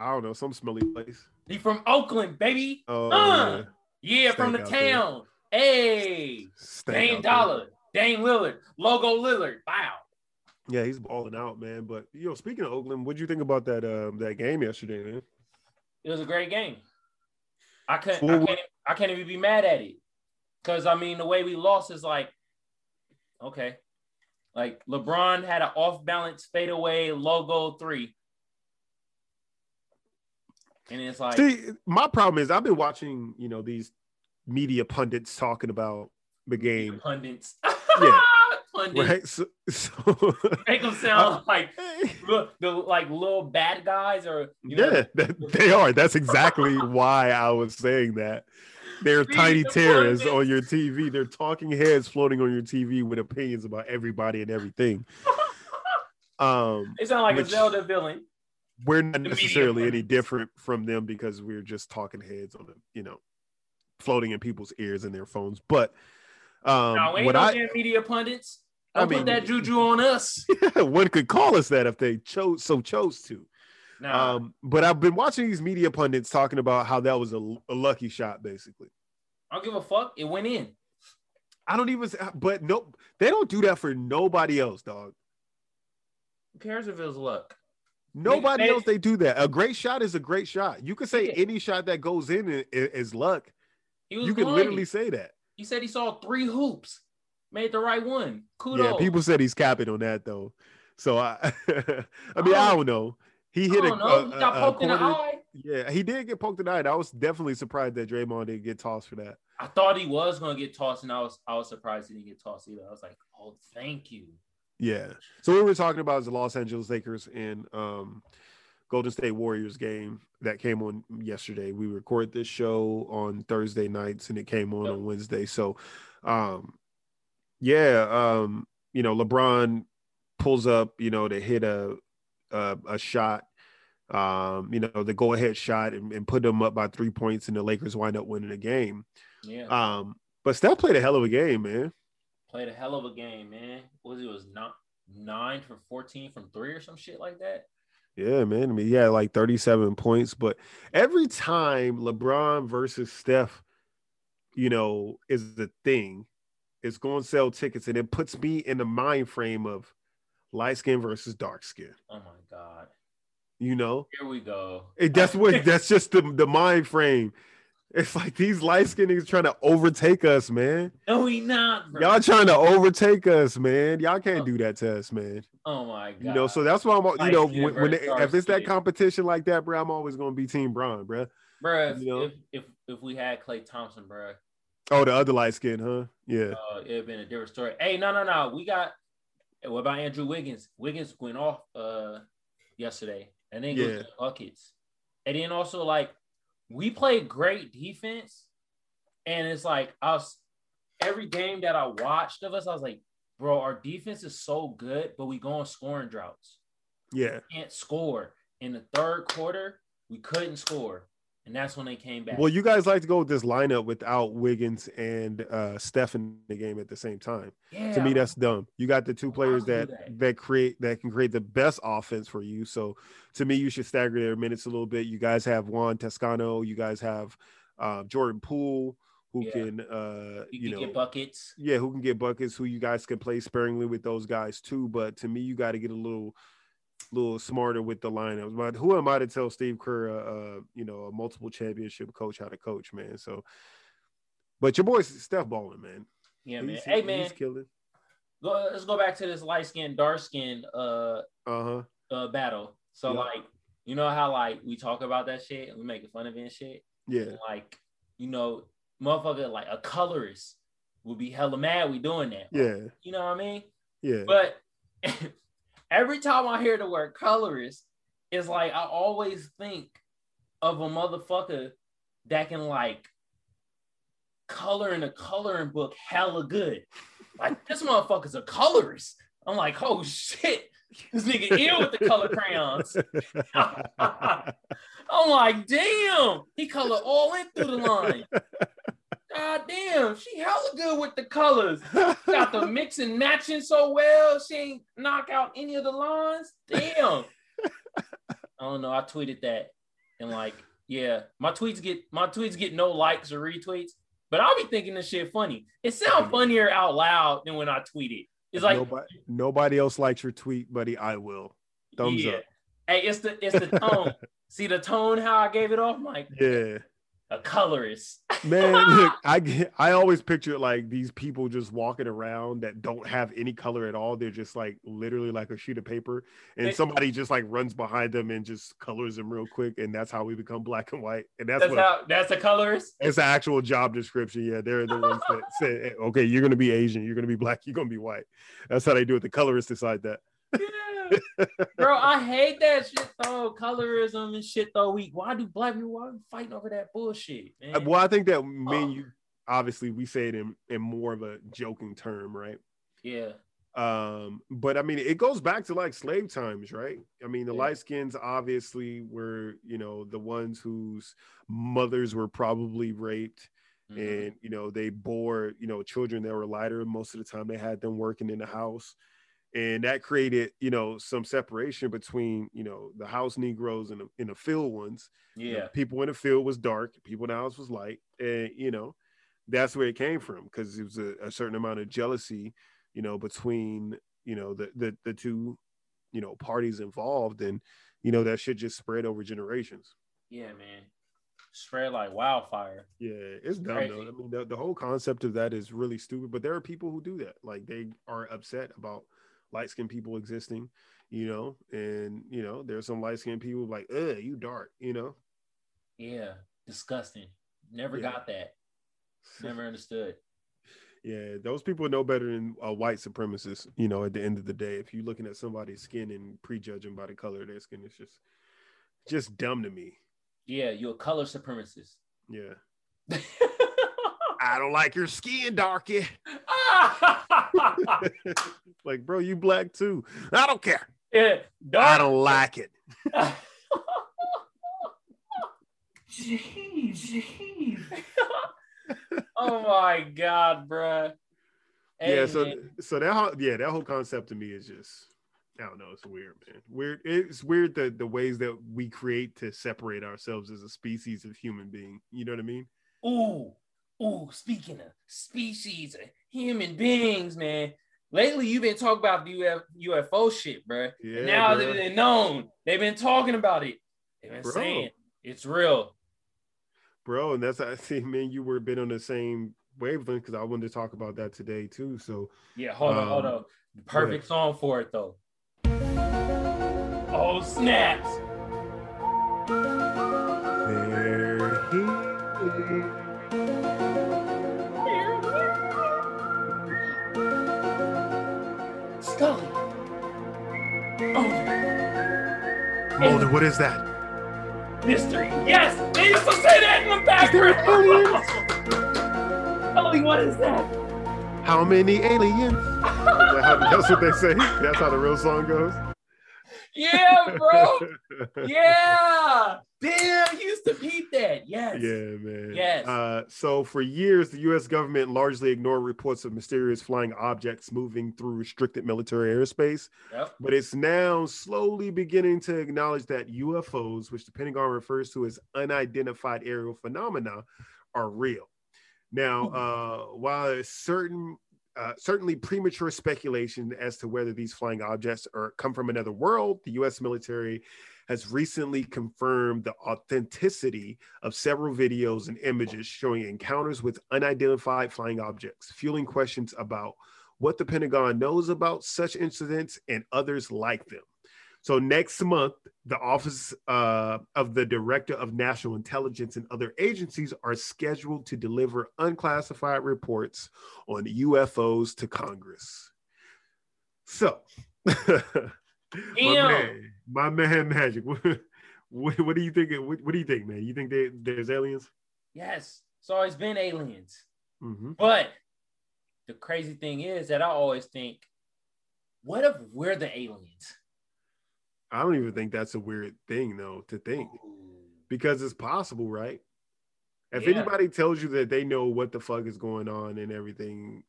I don't know some smelly place. He from Oakland, baby. Oh Uh, yeah. Yeah, from the out there. town. Hey, Stank Dame out there. Dollar, Dame Lillard, Logo Lillard. Wow. Yeah, he's balling out, man. But you know, speaking of Oakland, what'd you think about that um that game yesterday, man? It was a great game. I couldn't, I can't, I can't even be mad at it. Cause I mean, the way we lost is like, okay, like LeBron had an off balance fadeaway logo three, and it's like, See, my problem is I've been watching, you know, these media pundits talking about the game, pundits, Yeah. Pundits right? So, so make them sound like look the like little bad guys or you know, yeah, that, they are. That's exactly why I was saying that. They're tiny pundits- on your TV. They're talking heads floating on your TV with opinions about everybody and everything. Um, They sound like Which- a Zelda villain. we're not necessarily any different from them because we're just talking heads on them, you know, floating in people's ears and their phones. But um, no, ain't what no I damn media pundits. I Don't mean- put that juju on us. one could call us that if they chose so chose to. Nah, Um, but I've been watching these media pundits talking about how that was a, a lucky shot, basically. I don't give a fuck. It went in. I don't even, but no, they don't do that for nobody else, dog. Who cares if it was luck? Nobody they- else they do that. A great shot is a great shot. You could say Yeah. any shot that goes in i- i- is luck. He was You can literally say that. He said he saw three hoops, made the right one. Kudos. Yeah, people said he's capping on that though. So I, I mean, I Oh. don't know. He hit a, don't know. a- got a- a in the eye. Yeah, he did get poked in the eye. I was definitely surprised that Draymond didn't get tossed for that. I thought he was gonna get tossed, and I was I was surprised he didn't get tossed either. I was like, oh, thank you. Yeah. So what we were talking about is the Los Angeles Lakers and um, Golden State Warriors game that came on yesterday. We record this show on Thursday nights and it came on Yep. on Wednesday. So um, yeah, um, you know, LeBron pulls up, you know, to hit a a, a shot. Um, you know, the go ahead shot and, and put them up by three points, and the Lakers wind up winning the game. Yeah, Um, but Steph played a hell of a game, man. played a hell of a game, man. What was it? was not nine for fourteen from three or some shit like that. Yeah, man. I mean, he had like 37 points, but every time LeBron versus Steph, you know, is the thing, it's going to sell tickets and it puts me in the mind frame of light skin versus dark skin. Oh my god. You know, Here we go. It- that's what that's just the, the mind frame. It's like these light skin niggas trying to overtake us, man. No, he not, bro. Y'all trying to overtake us, man. Y'all can't oh. do that to us, man. oh my god. You know, so that's why I'm, you know, when, when they, if it's that competition like that, bro, I'm always gonna be Team Bron, bro. bro, if, you know? if, if if we had Klay Thompson, bro, Oh, the other light skin, huh? Yeah. uh, it'd have been a different story. Hey, no, no, no. We got what about Andrew Wiggins? Wiggins went off uh yesterday and then Yeah. goes to buckets. And then also like we played great defense, and it's like us every game that I watched of us, I was like, bro, our defense is so good, but we go on scoring droughts. Yeah. Can't score. In the third quarter, we couldn't score. And that's when they came back. Well, you guys like to go with this lineup without Wiggins and uh Steph in the game at the same time. yeah, To me, that's dumb. You got the two players that that? that create that can create the best offense for you. So to me, you should stagger their minutes a little bit. You guys have Juan Toscano, you guys have uh, Jordan Poole, who Yeah. can uh you, you, can know get buckets. yeah, who can get buckets, who you guys can play sparingly with those guys too. But to me, you got to get a little, little smarter with the lineups. But who am I to tell Steve Kerr, uh, uh, you know, a multiple championship coach how to coach, man? So, but your boy's Steph balling, man. Yeah, man. He's- hey, he's man. killing. Go, let's go back to this light skin, dark skin uh, Uh huh. uh battle. So Yeah. like, you know how like we talk about that shit and we making fun of it and shit. Yeah. And, like, you know, motherfucker like a colorist would be hella mad we doing that. Yeah. You know what I mean? Yeah. But every time I hear the word colorist, it's like I always think of a motherfucker that can like color in a coloring book hella good. Like this motherfucker's a colorist. I'm like, oh shit, this nigga ill with the color crayons. I'm like, damn, he color all in through the line. God damn, she hella good with the colors. Got the mix and matching so well. She ain't knock out any of the lines. Damn. I don't know. I tweeted that and like, yeah, my tweets get my tweets get no likes or retweets, but I'll be thinking this shit funny. It sounds mm-hmm. funnier out loud than when I tweet it. It's like, nobody, nobody else likes your tweet, buddy. I will. Thumbs yeah. up. Hey, it's the it's the tone. See the tone how I gave it off, I'm Yeah. A colorist. Man, look, I get- I always picture like these people just walking around that don't have any color at all. They're just like literally like a sheet of paper, and They- somebody just like runs behind them and just colors them real quick, and that's how we become black and white. And that's, That's what how that's a colorist. it's an actual job description. Yeah, they're the ones that say, okay, you're gonna be Asian, you're gonna be black, you're gonna be white. That's how they do it. The colorists decide that. Yeah. Bro, I hate that shit though. Colorism and shit though. We why do black people why we fighting over that bullshit, man? Well, I think that me and Oh. you obviously we say it in, in more of a joking term, right? Yeah. um but i mean it goes back to like slave times right i mean the Yeah. light skins obviously were you know the ones whose mothers were probably raped Mhm. and you know they bore you know children that were lighter most of the time they had them working in the house and that created you know some separation between you know the house negroes and the, and the field ones You know, yeah, people in the field was dark people in the house was light and you know that's where it came from because it was a, a certain amount of jealousy you know between you know the, the the two you know parties involved and you know that shit just spread over generations yeah, man. Spread like wildfire. Yeah, it's dumb Crazy. though. I mean, the, the whole concept of that is really stupid. But there are people who do that. Like they are upset about light skinned people existing, you know, and you know, there's some light skinned people like, ugh, you dark, you know. Yeah, disgusting. Never Yeah. got that. Never understood. Yeah, those people know better than a white supremacist, you know, at the end of the day. If you're looking at somebody's skin and prejudging by the color of their skin, it's just just dumb to me. Yeah, you're a color supremacist. Yeah. I don't like your skin, darky. like, bro, you black too. I don't care. yeah, I don't like it. Jeez, jeez. oh my god, bruh. Hey, yeah, so man. so that whole yeah, that whole concept to me is just I don't know, it's weird, man. Weird. It's weird the the ways that we create to separate ourselves as a species of human being. You know what I mean? Ooh, ooh, speaking of species of human beings, man. Lately, you've been talking about the UFO shit, bro. Yeah. And now bro. they've known. They've been talking about it. They've been Bro. saying it's real. bro, and that's I see, man. You were been on the same wavelength because I wanted to talk about that today too. So Yeah, hold on, hold Um, on. The perfect song for it though. Oh snaps! Mulder, what is that? mystery. Yes, they used to say that in the background. Scully, what is that? How many aliens? That's what they say. That's how the real song goes. Yeah, bro. Yeah. Damn, used to beat that. Yes. Yeah, man. Yes. Uh, so for years, the U.S. government largely ignored reports of mysterious flying objects moving through restricted military airspace, Yep. but it's now slowly beginning to acknowledge that UFOs, which the Pentagon refers to as unidentified aerial phenomena, are real. Now, uh, while certain uh, certainly premature speculation as to whether these flying objects are come from another world, the U.S. military has recently confirmed the authenticity of several videos and images showing encounters with unidentified flying objects, fueling questions about what the Pentagon knows about such incidents and others like them. So next month, the Office uh, of the Director of National Intelligence and other agencies are scheduled to deliver unclassified reports on UFOs to Congress. So, my man, my man, Magic. What, what, what do you think? What, what do you think, man? You think they, there's aliens? Yes. It's always been aliens. Mm-hmm. But the crazy thing is that I always think, what if we're the aliens? I don't even think that's a weird thing, though, to think because it's possible, right? If Yeah. anybody tells you that they know what the fuck is going on and everything,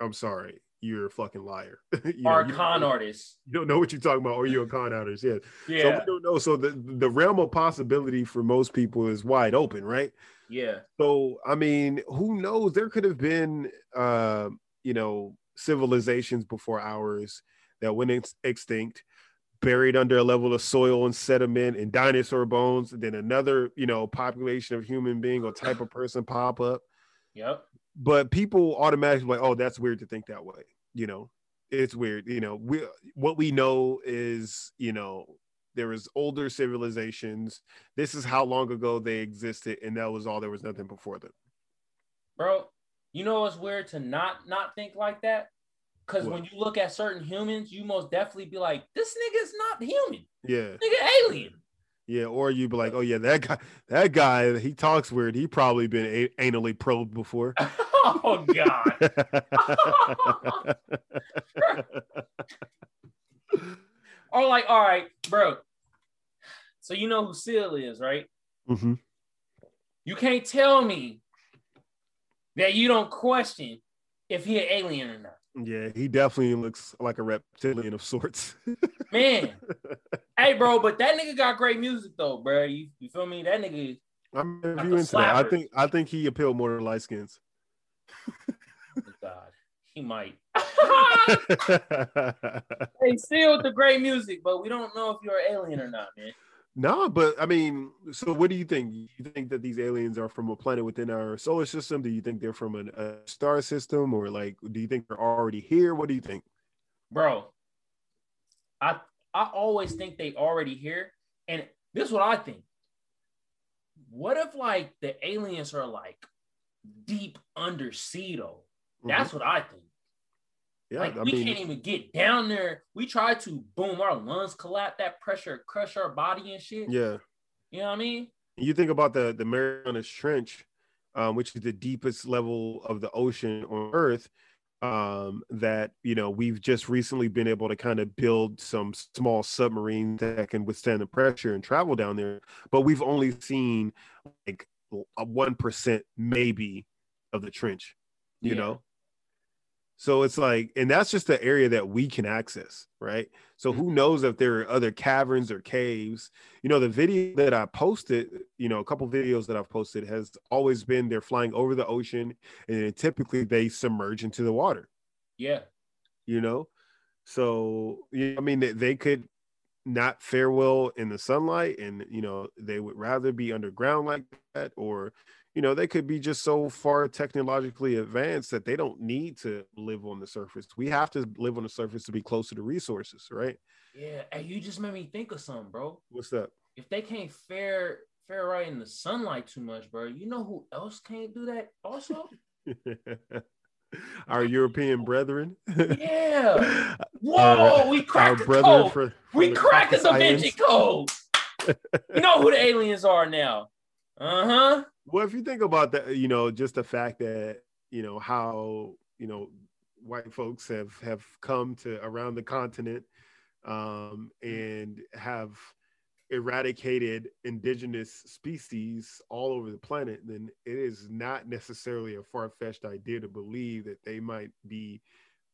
I'm sorry, you're a fucking liar. you, know, a con artist. you don't know what you're talking about, or you're a con artist. Yeah. So Yeah. we don't know. So the the realm of possibility for most people is wide open, right? Yeah. So I mean, who knows? There could have been, uh, you know, civilizations before ours that went ex- extinct, buried under a level of soil and sediment and dinosaur bones. And then another, you know, population of human being or type of person pop up. Yep. But people automatically like, oh, that's weird to think that way. You know, it's weird. You know, we what we know is, you know, there was older civilizations. This is how long ago they existed, and that was all. There was nothing before them. Bro, you know it's weird to not not think like that? Because when you look at certain humans, you most definitely be like, this nigga's not human. Yeah, Nigga alien. yeah. Or you'd be like, oh yeah, that guy, that guy, he talks weird. He probably been a- anally probed before. oh God. or like, all right, bro. So you know who Seal is, right? Mhm. You can't tell me that you don't question if he an alien or not. Yeah, he definitely looks like a reptilian of sorts. Man, hey, bro, but that nigga got great music though, bro. You, you feel me? That nigga. I'm Like you into that. I slapper. think I think he appealed more to light skins. Oh, God, he might. hey, still with the great music, but we don't know if you're an alien or not, man. no, but I mean, so what do you think? You think that these aliens are from a planet within our solar system? Do you think they're from an, a star system, or like, do you think they're already here? What do you think? bro. I I always think they already here, and this is what I think. What if like the aliens are like deep undersea though? That's what I think. yeah. like I we mean, can't even get down there. We try to boom, our lungs collapse, that pressure crush our body and shit. yeah. You know what I mean? You think about the the Marianas Trench, um, which is the deepest level of the ocean on Earth. Um, that you know we've just recently been able to kind of build some small submarines that can withstand the pressure and travel down there, but we've only seen like one percent maybe of the trench. You Yeah. know, so it's like, and that's just the area that we can access, right? So who Mm-hmm. knows if there are other caverns or caves? You know, the video that I posted, you know, a couple videos that I've posted has always been they're flying over the ocean, and then typically they submerge into the water. Yeah. You know, so you know, I mean, they, they could not fare well in the sunlight, and you know, they would rather be underground like that, or you know, they could be just so far technologically advanced that they don't need to live on the surface. We have to live on the surface to be closer to resources, right? Yeah. and you just made me think of something, bro. What's up? If they can't fare fare right in the sunlight too much, bro, you know who else can't do that also? Our European brethren. Yeah. Whoa, Our- we cracked the code. for- we cracked the Da Vinci Code. you know who the aliens are now. Uh-huh. Well, if you think about that, you know, just the fact that you know how you know white folks have have come to around the continent um, and have eradicated indigenous species all over the planet, then it is not necessarily a far fetched idea to believe that they might be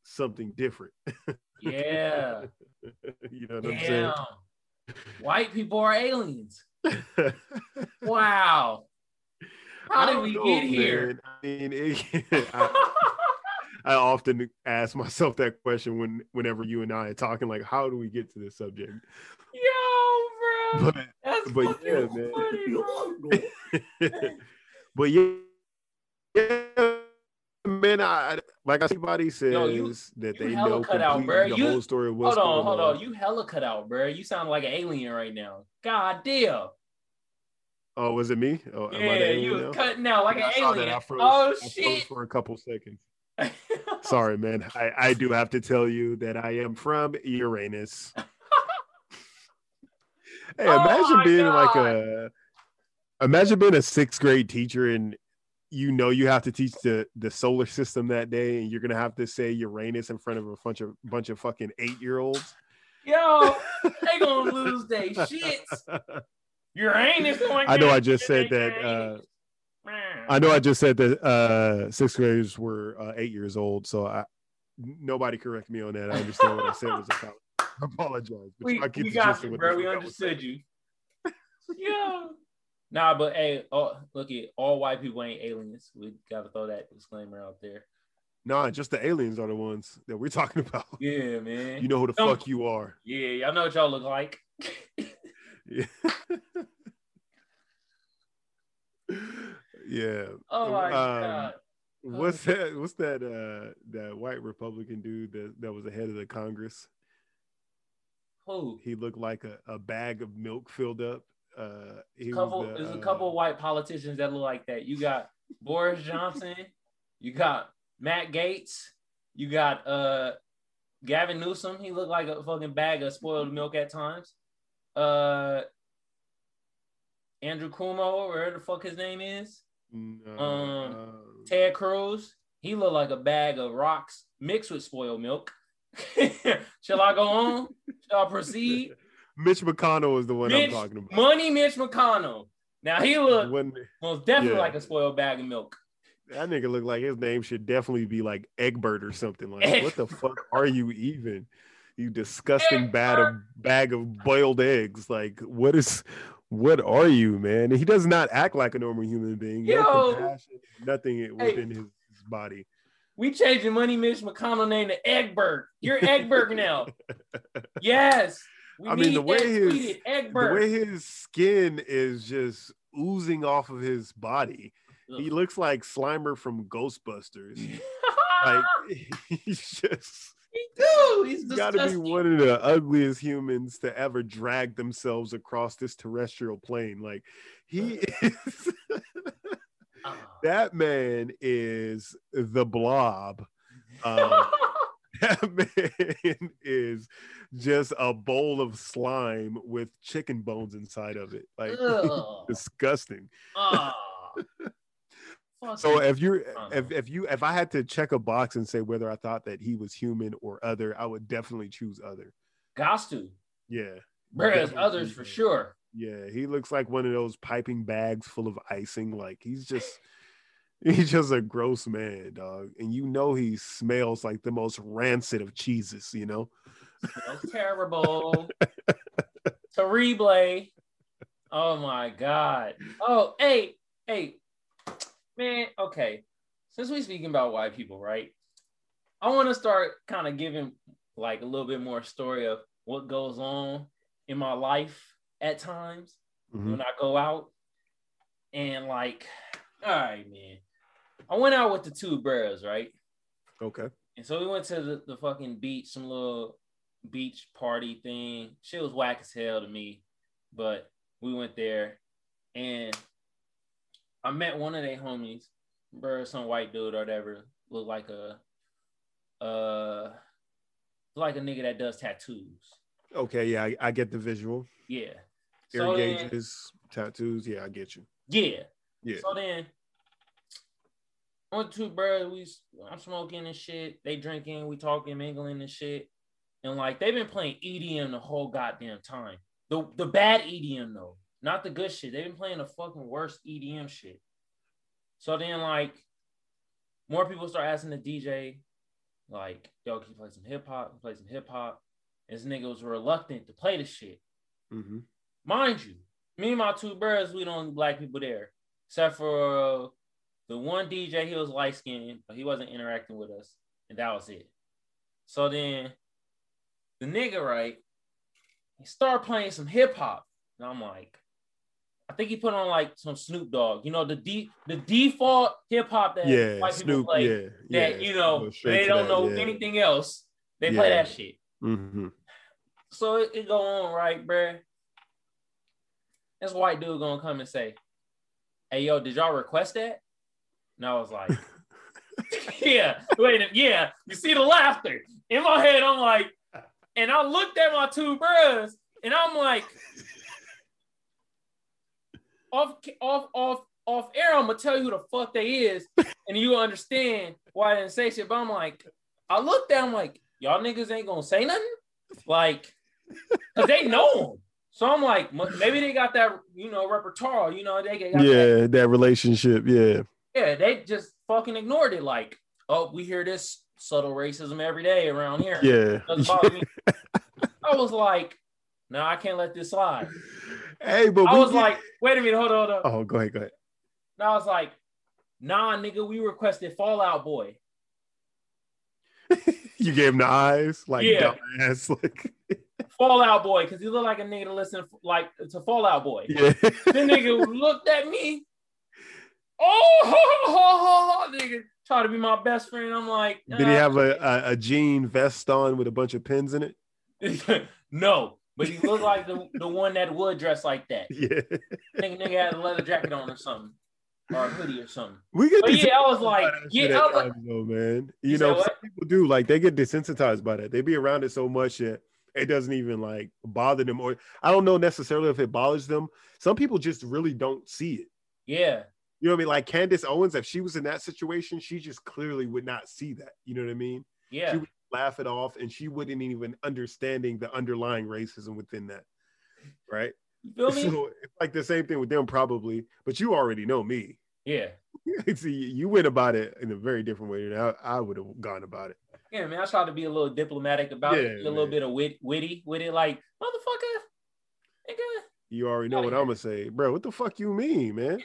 something different. Yeah. you know what I'm Damn. White people are aliens. Wow. How did we know, get here? man. I mean, it, I, I often ask myself that question when whenever you and I are talking, like, how do we get to this subject? Bro. But but yeah, man. but yeah, yeah, man. I like everybody says Yo, you- that you they know cut out, bro. the You- whole story of what's Hold on, hold on. on. You hella cut out, bro. You sound like an alien right now. God damn. Oh, was it me? Oh, I Yeah, you was now? cutting out like Yeah, I an alien. I froze, Oh I shit. for a couple seconds. Sorry, man. I, I do have to tell you that I am from Uranus. hey, Oh imagine my being like a imagine being a sixth grade teacher and you know you have to teach the the solar system that day and you're gonna have to say Uranus in front of a bunch of bunch of fucking eight year olds. Yo, they gonna lose their shits. Uranus going I know. I just said that uh I know I just said that uh sixth graders were uh, eight years old, so I nobody correct me on that. I understand what I said was a foul. I apologize. But we, we got you, bro. We I understood you. yeah. Nah, but hey, oh, look at all white people ain't aliens. We gotta throw that disclaimer out there. Nah, just the aliens are the ones that we're talking about. Yeah, man. You know who the Don't- fuck you are. yeah, y'all know what y'all look like. Yeah. yeah. Oh my Um, god. What's that? What's that? Uh, that white Republican dude that, that was the head of the Congress. Who? He looked like a, a bag of milk filled up. Uh, he couple the, there's a uh, couple of white politicians that look like that. You got Boris Johnson, you got Matt Gaetz, you got uh Gavin Newsom. He looked like a fucking bag of spoiled milk at times. Uh Andrew Cuomo, wherever the fuck his name is. No, um, Ted Cruz, he looked like a bag of rocks mixed with spoiled milk. Shall I go on? Shall I proceed? Mitch McConnell is the one Mitch, I'm talking about. Money Mitch McConnell. Now he looked When most definitely Yeah. like a spoiled bag of milk. That nigga look like his name should definitely be like Egbert or something. Like, what the fuck are you even? You disgusting bad of bag of boiled eggs. Like, what is what are you, man? He does not act like a normal human being. No compassion, nothing within his, his body. We changing Money Mitch McConnell name to Egbert. You're Egbert now. Yes. We I mean, the way his- tweeted, The way his skin is just oozing off of his body. He looks like Slimer from Ghostbusters. Like he's just he do. He's He's got to be one of the ugliest humans to ever drag themselves across this terrestrial plane. Like he is Ah. that man is the blob. Um, that man is just a bowl of slime with chicken bones inside of it. Like disgusting. Ah. So if you're Uh-huh. if if you if I had to check a box and say whether I thought that he was human or other, I would definitely choose other. Gots to. Yeah. Whereas others for sure. Yeah, he looks like one of those piping bags full of icing. Like he's just he's just a gross man, dog. And you know he smells like the most rancid of cheeses, you know? Smells terrible. Terrible. Oh my god. Oh, hey, hey, man. Okay, since we're speaking about white people, right? I want to start kind of giving like a little bit more story of what goes on in my life at times Mhm. when I go out, and like, all right, man. I went out with the two bros, right? Okay. And so we went to the, the fucking beach, some little beach party thing. Shit was whack as hell to me, but we went there and I met one of their homies, bro, some white dude or whatever, looked like a uh like a nigga that does tattoos. Okay, yeah, I, I get the visual. Yeah. Ear So then, tattoos. Yeah, I get you. yeah. Yeah. So then, one two bros, we I'm smoking and shit. They drinking, we talking, mingling and shit. And like they've been playing EDM the whole goddamn time. The the bad EDM though, not the good shit. They've been playing the fucking worst EDM shit. So then like more people start asking the DJ, like, yo, can you play some hip hop? Play some hip hop. This nigga was reluctant to play the shit. hmm Mind you, me and my two brothers, we don't black people there, except for uh, the one DJ. He was light skinned, but he wasn't interacting with us, and that was it. So then, the nigga, right, he started playing some hip hop, and I'm like, I think he put on like some Snoop Dogg, you know, the de- the default hip hop that Yeah, white people Snoop. play. Yeah, That yeah. you know they don't that, know yeah. anything else. They play that shit. hmm So it, it go on, right, bruh? This white dude gonna come and say, Hey yo, did y'all request that? And I was like, Yeah, wait, a- yeah. You see the laughter. In my head, I'm like, and I looked at my two bros, and I'm like, off off off off air, I'm gonna tell you who the fuck they is, and you understand why I didn't say shit. But I'm like, I looked at them like, y'all niggas ain't gonna say nothing, like, cause they know them. So I'm like, maybe they got that, you know, repertoire. You know, they got Yeah, that relationship. Yeah. yeah, they just fucking ignored it. Like, oh, we hear this subtle racism every day around here. Yeah. Doesn't bother me. I was like, no, I can't let this slide. hey, but I was get- like, wait a minute, hold on, hold on. oh, go ahead, go ahead. And I was like, nah, nigga, we requested Fall Out Boy. you gave him the eyes, like Yeah. dumbass, like Fall Out Boy, because he looked like a nigga to listen like to Fall Out Boy. yeah. The nigga looked at me. Oh, ho, ho, ho, ho, nigga, try to be my best friend. I'm like, Did he have a, a a jean vest on with a bunch of pins in it? no? But he looked like the, the one that would dress like that. Yeah. Nigga, nigga had a leather jacket on or something, or a hoodie or something. We get But yeah, I was like, yeah, I was like- though, man. You, You know, some people do like they get desensitized by that. They be around it so much that it doesn't even like bother them, or I don't know necessarily if it bothers them. Some people just really don't see it. Yeah, You know what I mean? Like Candace Owens, if she was in that situation, she just clearly would not see that. You know what I mean? yeah, She would laugh it off, and she wouldn't even understanding the underlying racism within that. Right? you feel me? So it's like the same thing with them, probably. But you already know me. Yeah. See, you went about it in a very different way than I, I would have gone about it. Yeah, man. I tried to be a little diplomatic about Yeah, it, a little bit of wit, witty with it, like motherfucker, nigga. You already know what I'm gonna say, bro. What the fuck you mean, man?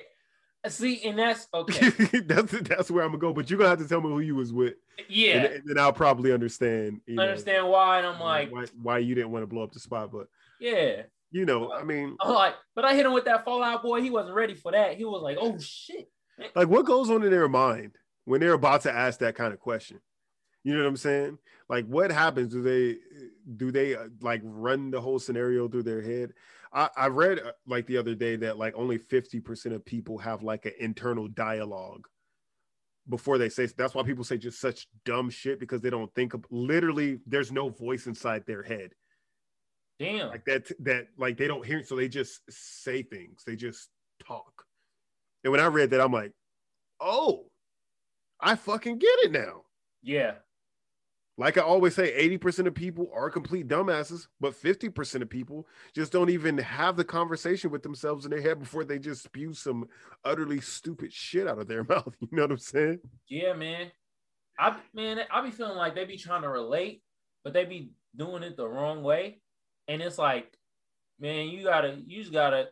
Uh, see, and that's okay. that's that's where I'm gonna go. But you're gonna have to tell me who you was with, Yeah, and, and then I'll probably understand. You know, understand why? And I'm like, why, why you didn't want to blow up the spot, but yeah. you know, I mean, I'm like, but I hit him with that Fall Out Boy. He wasn't ready for that. He was like, oh shit. like what goes on in their mind when they're about to ask that kind of question? You know what I'm saying? Like, what happens? Do they do they uh, like run the whole scenario through their head? I, I read uh, like the other day that like only 50% of people have like an internal dialogue before they say that's why people say just such dumb shit because they don't think of literally there's no voice inside their head Damn. like that that like they don't hear so they just say things they just talk and when i read that i'm like oh i fucking get it now yeah. Like i always say 80% of people are complete dumbasses but 50% of people just don't even have the conversation with themselves in their head before they just spew some utterly stupid shit out of their mouth you know what i'm saying Yeah, man. I man, I be feeling like they be trying to relate, but they be doing it the wrong way. And it's like, man, you gotta you just gotta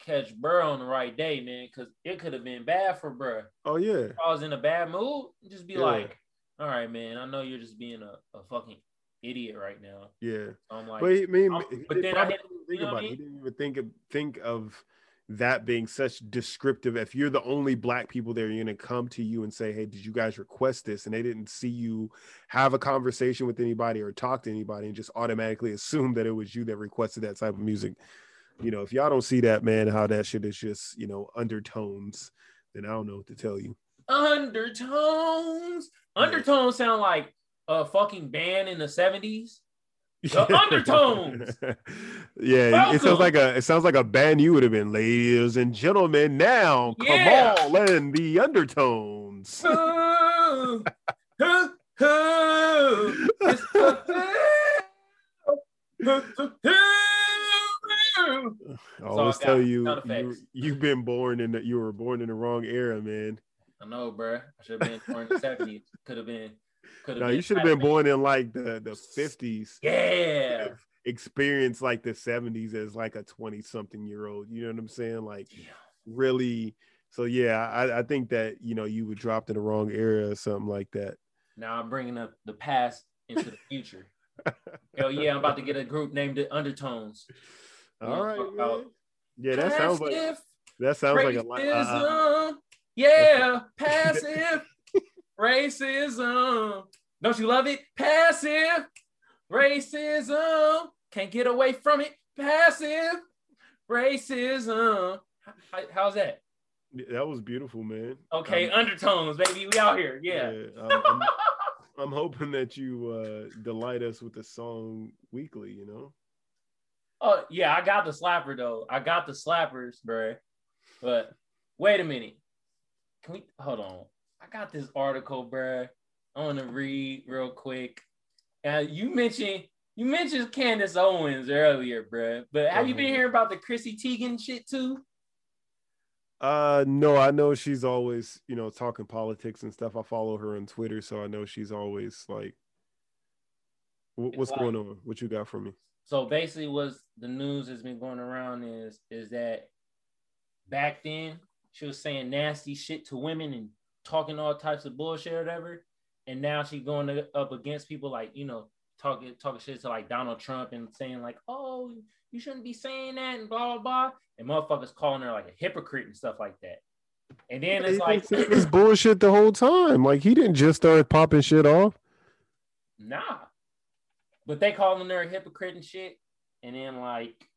catch Burr on the right day, man, because it could have been bad for Burr. oh yeah If I was in a bad mood, just be Yeah. like, all right, man, I know you're just being a, a fucking idiot right now. yeah So I'm like, but I mean, he but then I didn't- even think you know what about I it. He didn't even think of think of that being such descriptive. If you're the only black people there, you're gonna come to you and say, "Hey, did you guys request this?" And they didn't see you have a conversation with anybody or talk to anybody, and just automatically assume that it was you that requested that type of music. You know, if y'all don't see that, man, how that shit is just you know undertones, then I don't know what to tell you. undertones. Undertones sound like a fucking band in the 70s. The undertones. yeah, it sounds like a it sounds like a band you would have been, ladies and gentlemen. Now, Yeah. come on, and the undertones. I always tell you, you you've been born in the you were born in the wrong era, man. I know, bruh. I should have been born in the 70s. Could have been. Could have No, you should have been born in like the the fifties. Yeah. Experience like the seventies as like a twenty something year old. You know what I'm saying? Like Yeah. really. So yeah, I, I think that you know you were dropped in the wrong era or something like that. Now I'm bringing up the past into the future. Hell yeah, I'm about to get a group named the Undertones. All right, talk man. about Yeah, that sounds like that sounds like a lot. Uh, racism. Yeah, passive racism. Don't you love it? Passive racism. Can't get away from it. Passive racism. How- how's that? that was beautiful, man. Okay, Um, undertones, baby. We out here. Yeah. I'm, I'm, I'm hoping that you uh, delight us with the song weekly. You know. Oh yeah, I got the slapper though. I got the slappers, bruh. But wait a minute. Can we hold on? I got this article, bruh. I want to read real quick. Uh, you mentioned you mentioned Candace Owens earlier, bruh. But have you been Uh-huh. hearing about the Chrissy Teigen shit too? Uh, no, I know she's always you know talking politics and stuff. I follow her on Twitter, so I know she's always like. Wh- What's like- going on? What you got for me? So basically, what's the news has been going around is is that back then she was saying nasty shit to women and talking all types of bullshit or whatever, and now she going to- up against people like you know talking talking shit to like Donald Trump and saying like oh you shouldn't be saying that and blah blah blah, and motherfuckers calling her like a hypocrite and stuff like that. And then it's like this bullshit the whole time. Like he didn't just start popping shit off. Nah. But they calling her a hypocrite and shit. And then like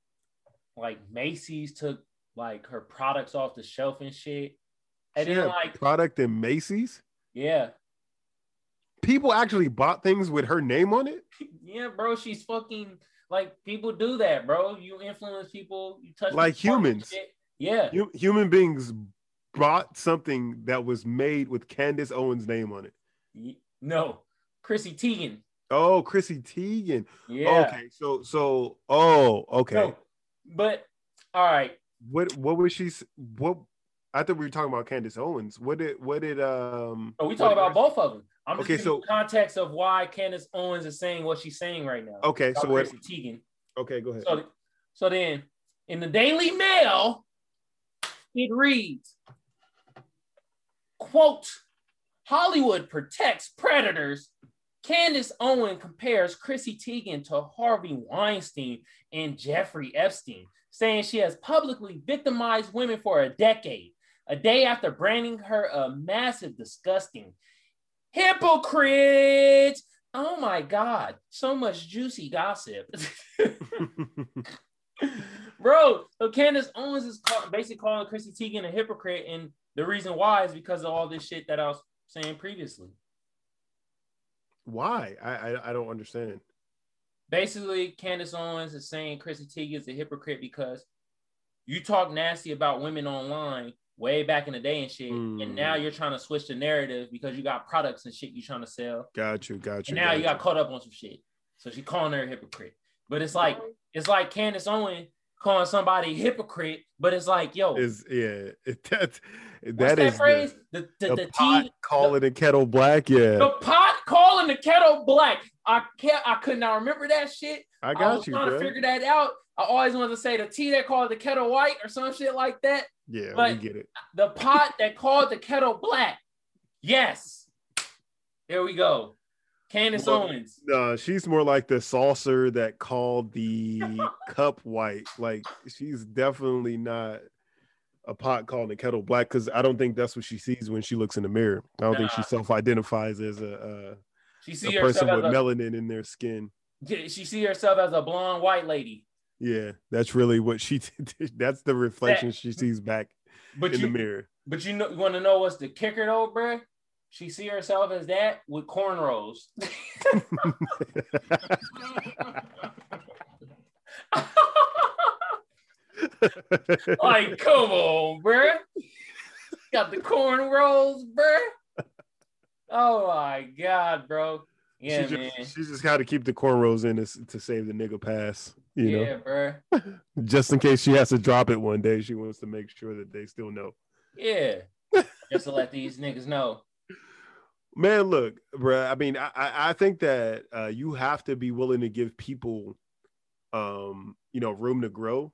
like Macy's took like her products off the shelf and shit. And She then had like product in Macy's. yeah. People actually bought things with her name on it. Yeah, bro, she's fucking like people do that, bro. You influence people, you touch Like people's heart and humans. Yeah. Hu- human beings bought something that was made with Candace Owens' name on it. No. Chrissy Teigen. Oh, Chrissy Teigen. Yeah. Okay, so so oh, okay. No. But all right. What what was she? What I thought we were talking about Candace Owens. What did what did um? Oh, we talk about both of them. I'm Okay, so- context of why Candace Owens is saying what she's saying right now. Okay, so what? Teigen. Okay, go ahead. So, so then in the Daily Mail, it reads, quote, Hollywood protects predators. Candace Owen compares Chrissy Teigen to Harvey Weinstein and Jeffrey Epstein, saying she has publicly victimized women for a decade, a day after branding her a massive, disgusting hypocrite. Oh my God, so much juicy gossip. Bro, so Candace Owens is call, basically calling Chrissy Teigen a hypocrite, and the reason why is because of all this shit that I was saying previously. Why? I, I I don't understand. Basically, Candace Owens is saying Chrissy Teigen is a hypocrite because you talk nasty about women online way back in the day and shit, Mm. and now you're trying to switch the narrative because you got products and shit you're trying to sell, Got you. Got you. and now you got you. caught up on some shit. So she calling her a hypocrite, but it's like it's like Candace Owens calling somebody hypocrite, but it's like yo, is yeah. It, that what's that that is phrase? the, The the, the the, pot tea, calling the kettle black. Yeah, the pot calling the kettle black. I can't. I could not remember that shit. I I got was you, trying bro. to figure that out. I always wanted to say the tea that called the kettle white or some shit like that. yeah, but- we get it. The pot that called the kettle black. Yes. There we go. Candace Well, Owens. No, she's more like the saucer that called the cup white. Like she's definitely not a pot calling the kettle black because I don't think that's what she sees when she looks in the mirror. I don't think she self-identifies as a, She see a person herself with a, melanin in their skin. she see herself as a blonde white lady. Yeah, that's really what she. that's the reflection she sees back But in you the mirror. but you know you want to know what's the kicker though, bruh? She see herself as that with cornrows. like, come on, bruh. Got the cornrows, bruh. Oh my god, bro. Yeah, she man. just, she just got to keep the cornrows in to, to save the nigga pass. You yeah, know, bruh. just in case she has to drop it one day, she wants to make sure that they still know. Yeah. Just to let these niggas know. Man, look, bro. I mean, I I think that uh, you have to be willing to give people, um, you know, room to grow,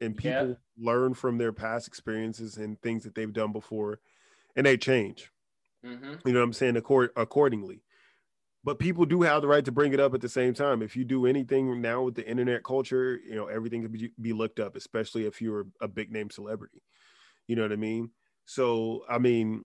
and Yeah. people learn from their past experiences and things that they've done before, and they change. Hmm You know what I'm saying? Accord accordingly. But people do have the right to bring it up at the same time. If you do anything now with the internet culture, you know everything can be, be looked up, especially if you're a big name celebrity. You know what I mean? So I mean,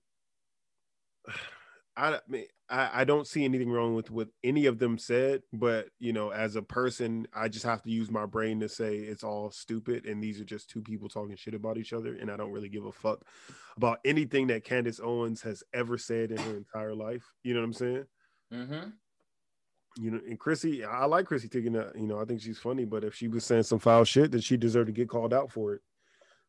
I mean, I, I don't see anything wrong with what any of them said, but you know, as a person, I just have to use my brain to say it's all stupid, and these are just two people talking shit about each other, and I don't really give a fuck about anything that Candace Owens has ever said in her entire life. You know what I'm saying? hmm You know, and Chrissy, I like Chrissy Teigen that. You know, I think she's funny, but if she was saying some foul shit, then she deserved to get called out for it.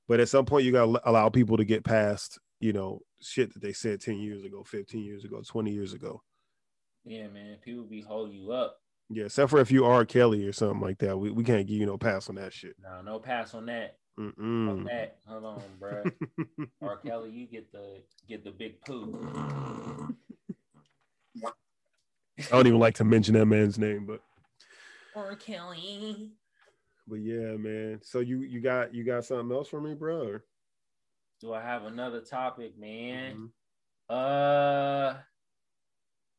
But at some point, you gotta allow people to get past, you know, shit that they said ten years ago, fifteen years ago, twenty years ago. Yeah, man. People be holding you up. Yeah, except for if you R. Kelly or something like that, we, we can't give you no pass on that shit. No, no pass on that. On Mm-mm. that. Hold on, bro. R. Kelly, you get the get the big poo. I don't even like to mention that man's name, but R. Kelly. but yeah, man. So you you got you got something else for me, bro? or- Do I have another topic, man? Mhm. Uh,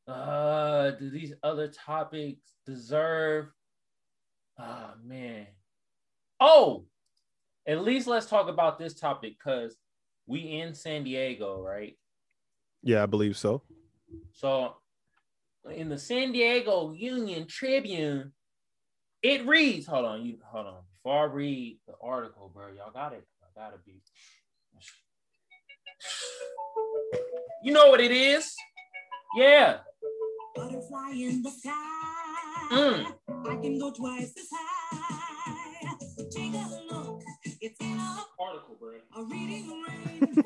uh, do these other topics deserve? Oh man. Oh, at least let's talk about this topic because we in San Diego, right? Yeah, I believe so. So in the San Diego Union Tribune, it reads, hold on, you hold on. Before I read the article, bro, y'all got it. I gotta be. You know what it is? Yeah. Butterfly in the sky. Mm. I can go twice as high. Take a look. It's in a, Article, bro. a reading rainbow.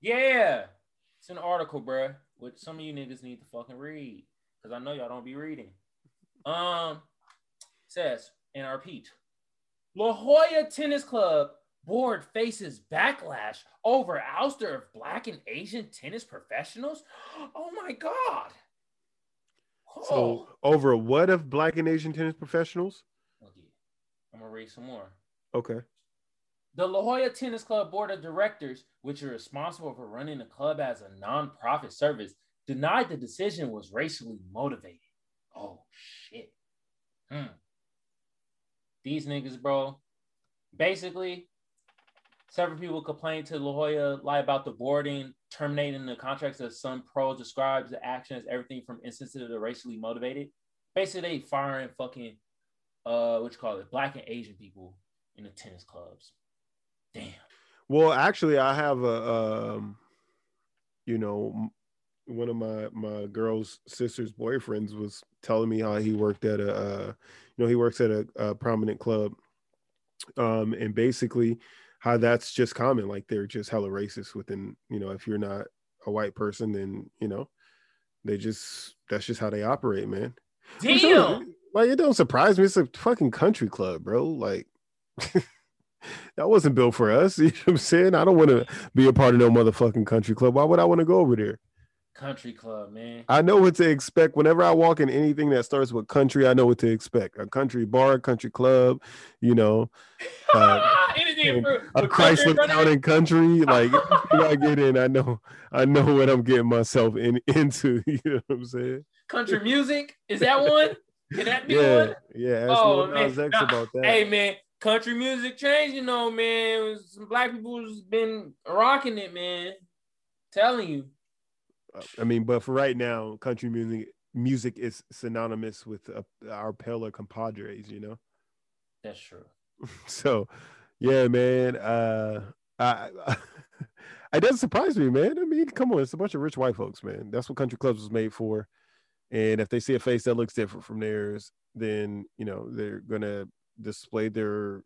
Yeah. It's an article, bro, which some of you niggas need to fucking read. Because I know y'all don't be reading. Um says, and I repeat, La Jolla Tennis Club board faces backlash over ouster of black and Asian tennis professionals. Oh my god. So over what of black and Asian tennis professionals? Okay. I'm gonna read some more. Okay. The La Jolla Tennis Club Board of Directors, which are responsible for running the club as a nonprofit service, denied the decision was racially motivated. Oh shit. Hmm. These niggas, bro. Basically, several people complained to La Jolla lie about the boarding, terminating the contracts of some Pro describes the action as everything from insensitive to racially motivated. Basically, they firing fucking uh what you call it, black and Asian people in the tennis clubs. Damn. Well, actually, I have a, um, you know, one of my my girl's sister's boyfriends was telling me how he worked at a, uh, you know, he works at a, a prominent club, um, and basically how that's just common. Like they're just hella racist within, you know, if you're not a white person, then you know, they just that's just how they operate, man. I'm sure- Damn. Like it don't surprise me. It's a fucking country club, bro. Like that wasn't built for us. You know what I'm saying? I don't want to be a part of no motherfucking country club. Why would I want to go over there? Country club, man. I know what to expect. Whenever I walk in anything that starts with country, I know what to expect. A country bar, country club, you know, uh, For, a Chrysler Town and Country. Like I get in, I know, I know what I'm getting myself in into. You know what I'm saying? country music. Is that one? Can that be Yeah, one? yeah. Oh, man. Nah, about that. Hey man, country music changing know, man. Some black people's been rocking it, man. Telling you. I mean, but for right now, country music music is synonymous with uh, our paler compadres, you know. That's true. So, yeah, man. Uh, I, I it doesn't surprise me, man. I mean, come on, it's a bunch of rich white folks, man. That's what country clubs was made for. And if they see a face that looks different from theirs, then you know they're gonna display their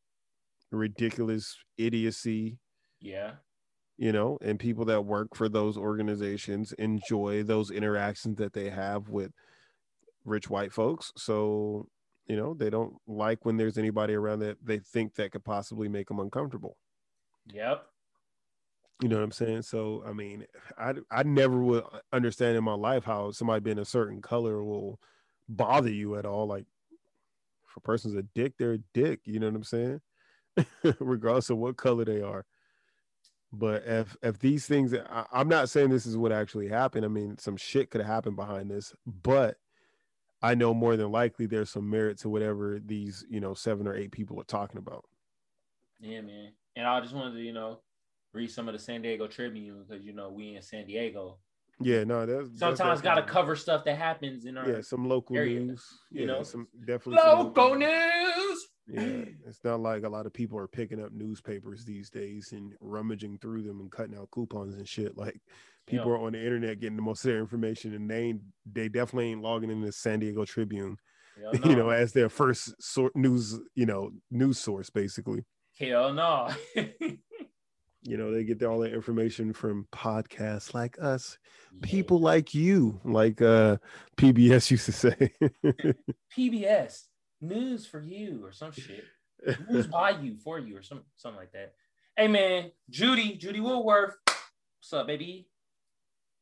ridiculous idiocy Yeah. you know, and people that work for those organizations enjoy those interactions that they have with rich white folks. So, you know, they don't like when there's anybody around that they think that could possibly make them uncomfortable. Yep. You know what I'm saying? So, I mean, I I never would understand in my life how somebody being a certain color will bother you at all. Like, if a person's a dick, they're a dick. You know what I'm saying? Regardless of what color they are. But if if these things, I, I'm not saying this is what actually happened. I mean, some shit could have happened behind this, but I know more than likely there's some merit to whatever these you know seven or eight people are talking about. Yeah, man. And I just wanted to, you know, read some of the San Diego Tribune because you know we in San Diego. Yeah, no, that's Sometimes got to cover stuff that happens in our yeah some local area, news you yeah, know? some definitely some local news. Yeah it's not like a lot of people are picking up newspapers these days and rummaging through them and cutting out coupons and shit. Like people Yeah. are on the internet getting the most of their information and they they definitely ain't logging in the san diego tribune Hell you know as their first sort news you know news source basically. Hell no. you know they get all their information from podcasts like us people like you like uh pbs used to say. PBS news for you or some shit. News by you for you or some something like that. Hey man, Judy, Judy Woodworth. What's up, baby?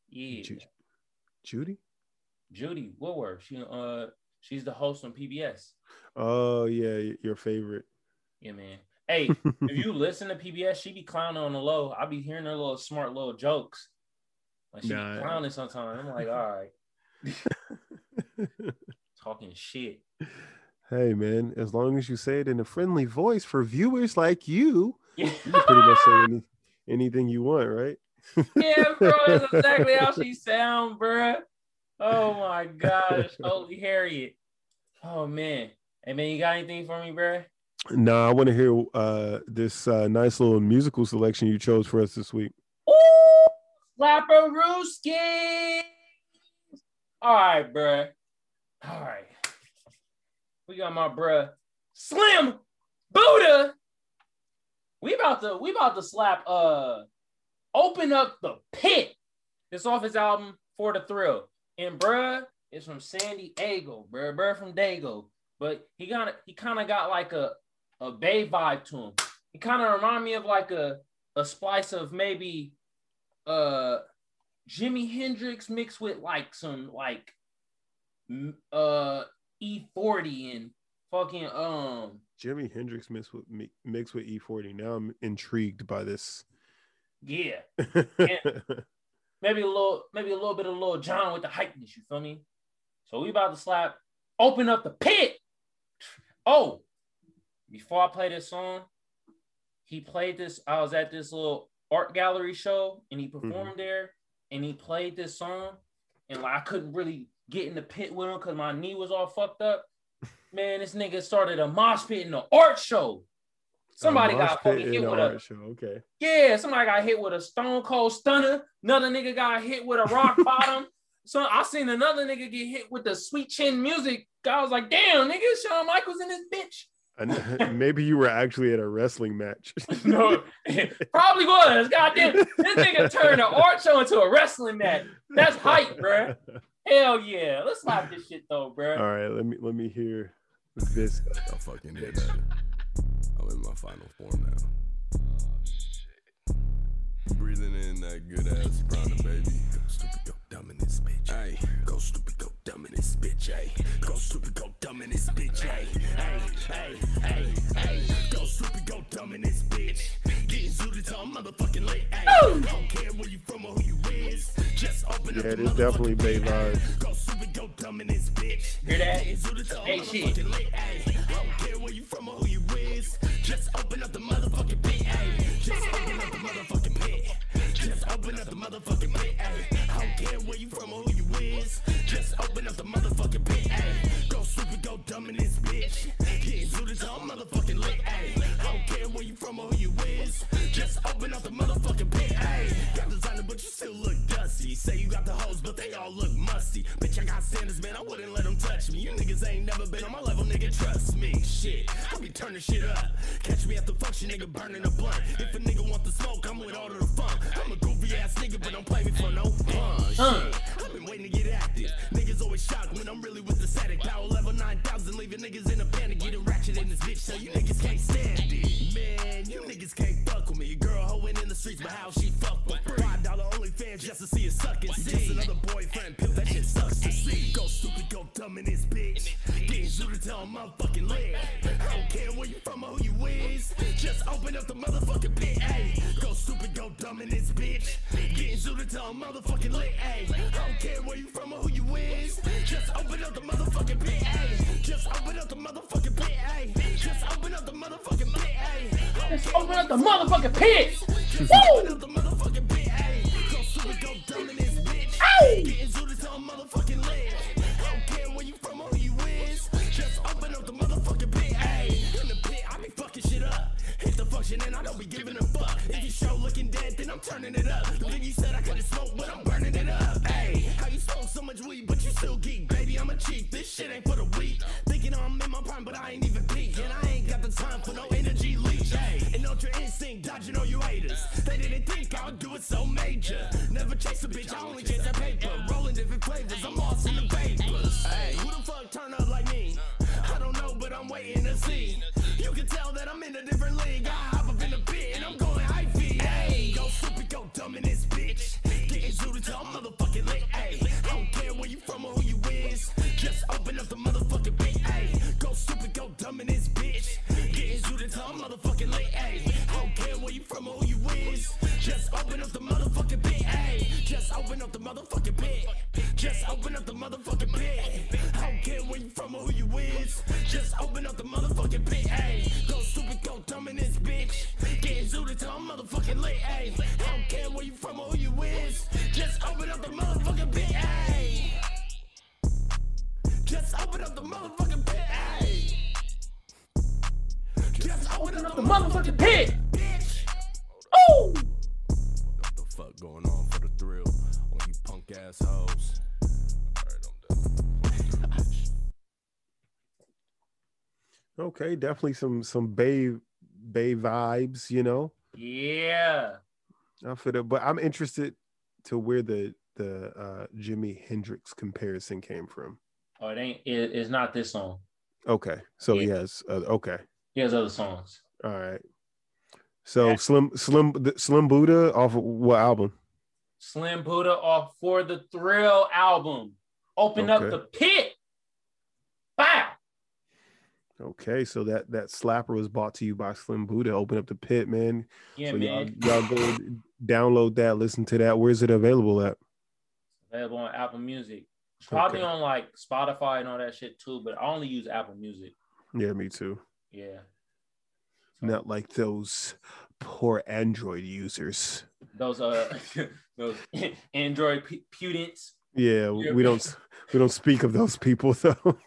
Yeah, Ju- judy Judy Woodworth. She uh she's the host on PBS. oh yeah your favorite Yeah, man. Hey, if you listen to PBS, she be clowning on the low. I'll be hearing her little smart little jokes. Like she Nah. be clowning sometimes. I'm like, all right, talking shit. Hey man, as long as you say it in a friendly voice for viewers like you, Yeah, you can pretty much say any, anything you want, right? yeah, bro. That's exactly how she sound, bro. Oh my gosh, holy Harriet. Oh man. Hey man, you got anything for me, bro? Nah, I want to hear uh this uh, nice little musical selection you chose for us this week. Ooh, Slapperooski. All right, bruh. All right. We got my bruh Sliiim Buddha. We about to we about to slap uh open up the pit. This off his album For the Thrill. And bruh is from San Diego, bruh. Bruh from Dago. But he got he kind of got like a a Bay vibe to him. He kind of remind me of like a a splice of maybe uh Jimi Hendrix mixed with like some like uh E40 and fucking um Jimi Hendrix mixed with mixed with E40. Now I'm intrigued by this. yeah maybe a little maybe a little bit of Lil Jon with the hypeness. You feel me? So we about to slap. Open up the pit. Oh, before I play this song, he played this. I was at this little art gallery show and he performed there and he played this song and like I couldn't really get in the pit with him because my knee was all fucked up. Man, this nigga started a mosh pit in the art show. Somebody got fucking hit with a art show. Okay. yeah, somebody got hit with a stone cold stunner. Another nigga got hit with a rock bottom. So I seen another nigga get hit with the sweet chin music. I was like, damn, nigga, Shawn Michaels in this bitch. And maybe you were actually at a wrestling match. No, probably was. Goddamn, this nigga turned an art show into a wrestling match. That's hype, bruh. Hell yeah. Let's slap this shit though, bro. All right, let me let me hear this. I fucking did better. I'm in my final form now. Breathing in that good ass prana, baby. Stupid, go dumb in this bitch. Ay, go stupid, go dumb in this bitch. Ay, go stupid, go dumb in this bitch. Ay, ay, ay, ay, ay. Go stupid, go dumb in this bitch. Getting zooted till I'm motherfucking late. Ay, don't care where you from or who you is. Just open Yeah, the it is definitely Bay motherfucking vibes. Go stupid, go dumb in this bitch. Hear that? Getting zooted till I'm Hey, shit. motherfucking late. Ay, don't care where you from or who you is. Just open up the motherfucking pit. Ay, just open up the motherfucking pit. Just open up the motherfucking pit. Ay, I don't care where you from or who you is. Just open up the motherfucking pit. Ay, go stupid, go dumb in this bitch. Getting till I'm motherfucking lit. Ay, I don't care where you from or who you is. Just open up the motherfucking pit. Ay, got designer, but you still look dusty. Say you got the hoes, but they all look musty. Bitch, I got Sanders, man. I wouldn't let them touch me. You niggas ain't never been on my level, nigga. Trust me. Shit, I be turning shit up. Catch me at the function, nigga, burning a blunt. If a nigga want the smoke, I'm with all of the fun. I'm a goofy ass nigga, but don't play me for no fun. Shit, I've been waiting to get active. Niggas always shocked when I'm really with the static. Power level 9000, leaving niggas in a panic. Getting ratchet in this bitch, so you niggas can't stand it. Man, you niggas can't fuck with me. Your girl hoeing in the streets, but how she fuck with? Five dollar only fans just to see it sucking. Just another boyfriend, pimp, that shit sucks to see. Go dumb in this bitch. Getting zooted till I'm motherfucking lit. I don't care where you from or who you is. Just open up the motherfucking pit, ayy. Go stupid, go dumb in this bitch. Getting zooted till I'm motherfucking lit, ayy. I don't care where you from or who you is. Just open up the motherfucking pit, ayy. Just open up the motherfucking pit, ayy. Just open up the motherfucking pit, ayy. Let's open up the motherfucking pit. Just open up the motherfucking pit, Okay, definitely some some Bay Bay vibes, you know. Yeah. I feel that, but I'm interested to where the the uh Jimi Hendrix comparison came from. Oh, it ain't. It, it's not this song. Okay, so he has uh, okay, He has other songs. all right. So Yeah. Slim Slim the- Sliiim Buddha off of what album? Sliiim Buddha off for the Thrill album. Open up the pit. Okay, so that that slapper was bought to you by Sliiim Buddha. Open up the pit, man. Yeah, so man. y'all, y'all go download that, listen to that. Where's it available at? Available on Apple Music. It's probably Okay. on like Spotify and all that shit too, but I only use Apple Music. Yeah, me too. Yeah. Not like those poor Android users. Those uh those Android. Yeah, Yeah. we don't we don't speak of those people though.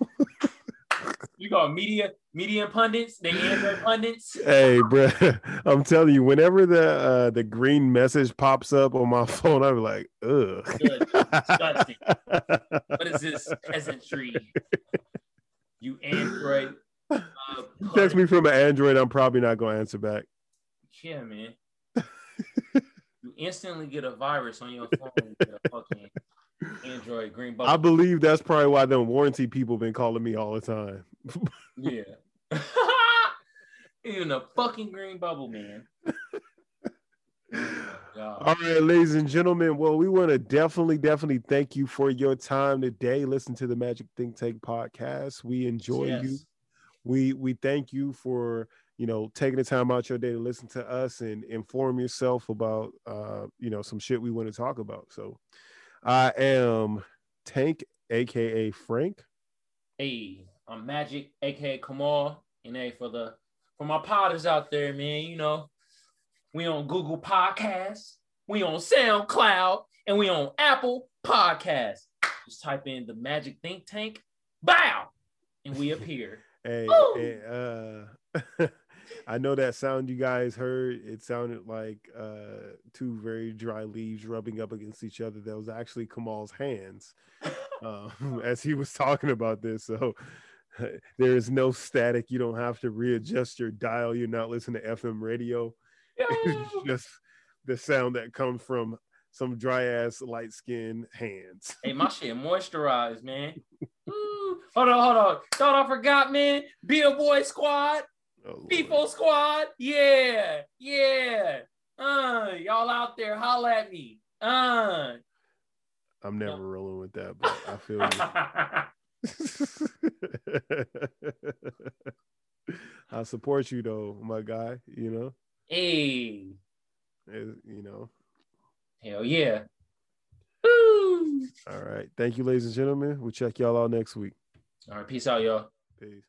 You got media media pundits, they Android pundits. hey, bro, I'm telling you, whenever the uh, the green message pops up on my phone, I'm like, ugh. Good. Disgusting. What is this peasantry? You Android. Uh, Text me from an Android, I'm probably not gonna answer back. Yeah, man. you instantly get a virus on your phone Android green bubble. I believe that's probably why them warranty people been calling me all the time. Yeah. Even a fucking green bubble, man. All right, ladies and gentlemen. Well, we want to definitely, definitely thank you for your time today. Listen to the Magic Think Tank podcast. We enjoy Yes. you. We we thank you for you know taking the time out your day to listen to us and inform yourself about uh you know some shit we want to talk about. So, I am Tank, aka Frank. Hey, I'm Magic, aka Kamal, and hey for the for my potters out there, man. You know, we on Google Podcasts, we on SoundCloud, and we on Apple Podcasts. Just type in the Magic Think Tank, bow, and we appear. Hey, hey, uh, I know that sound you guys heard. It sounded like uh, two very dry leaves rubbing up against each other. That was actually Kamal's hands um, as he was talking about this. So there is no static. You don't have to readjust your dial. You're not listening to FM radio. It's just the sound that comes from some dry ass light skin hands. Hey, my shit moisturized, man. Ooh, hold on, hold on. Thought I forgot, man. Be a boy squad. Oh, People squad. Yeah. Yeah. Uh, y'all out there, holla at me. Uh. I'm never rolling with that, but I feel you. I support you though, my guy. You know, hey. As- you know. Hell yeah. Woo. All right. Thank you, ladies and gentlemen. We'll check y'all out next week. All right, peace out, y'all. Peace.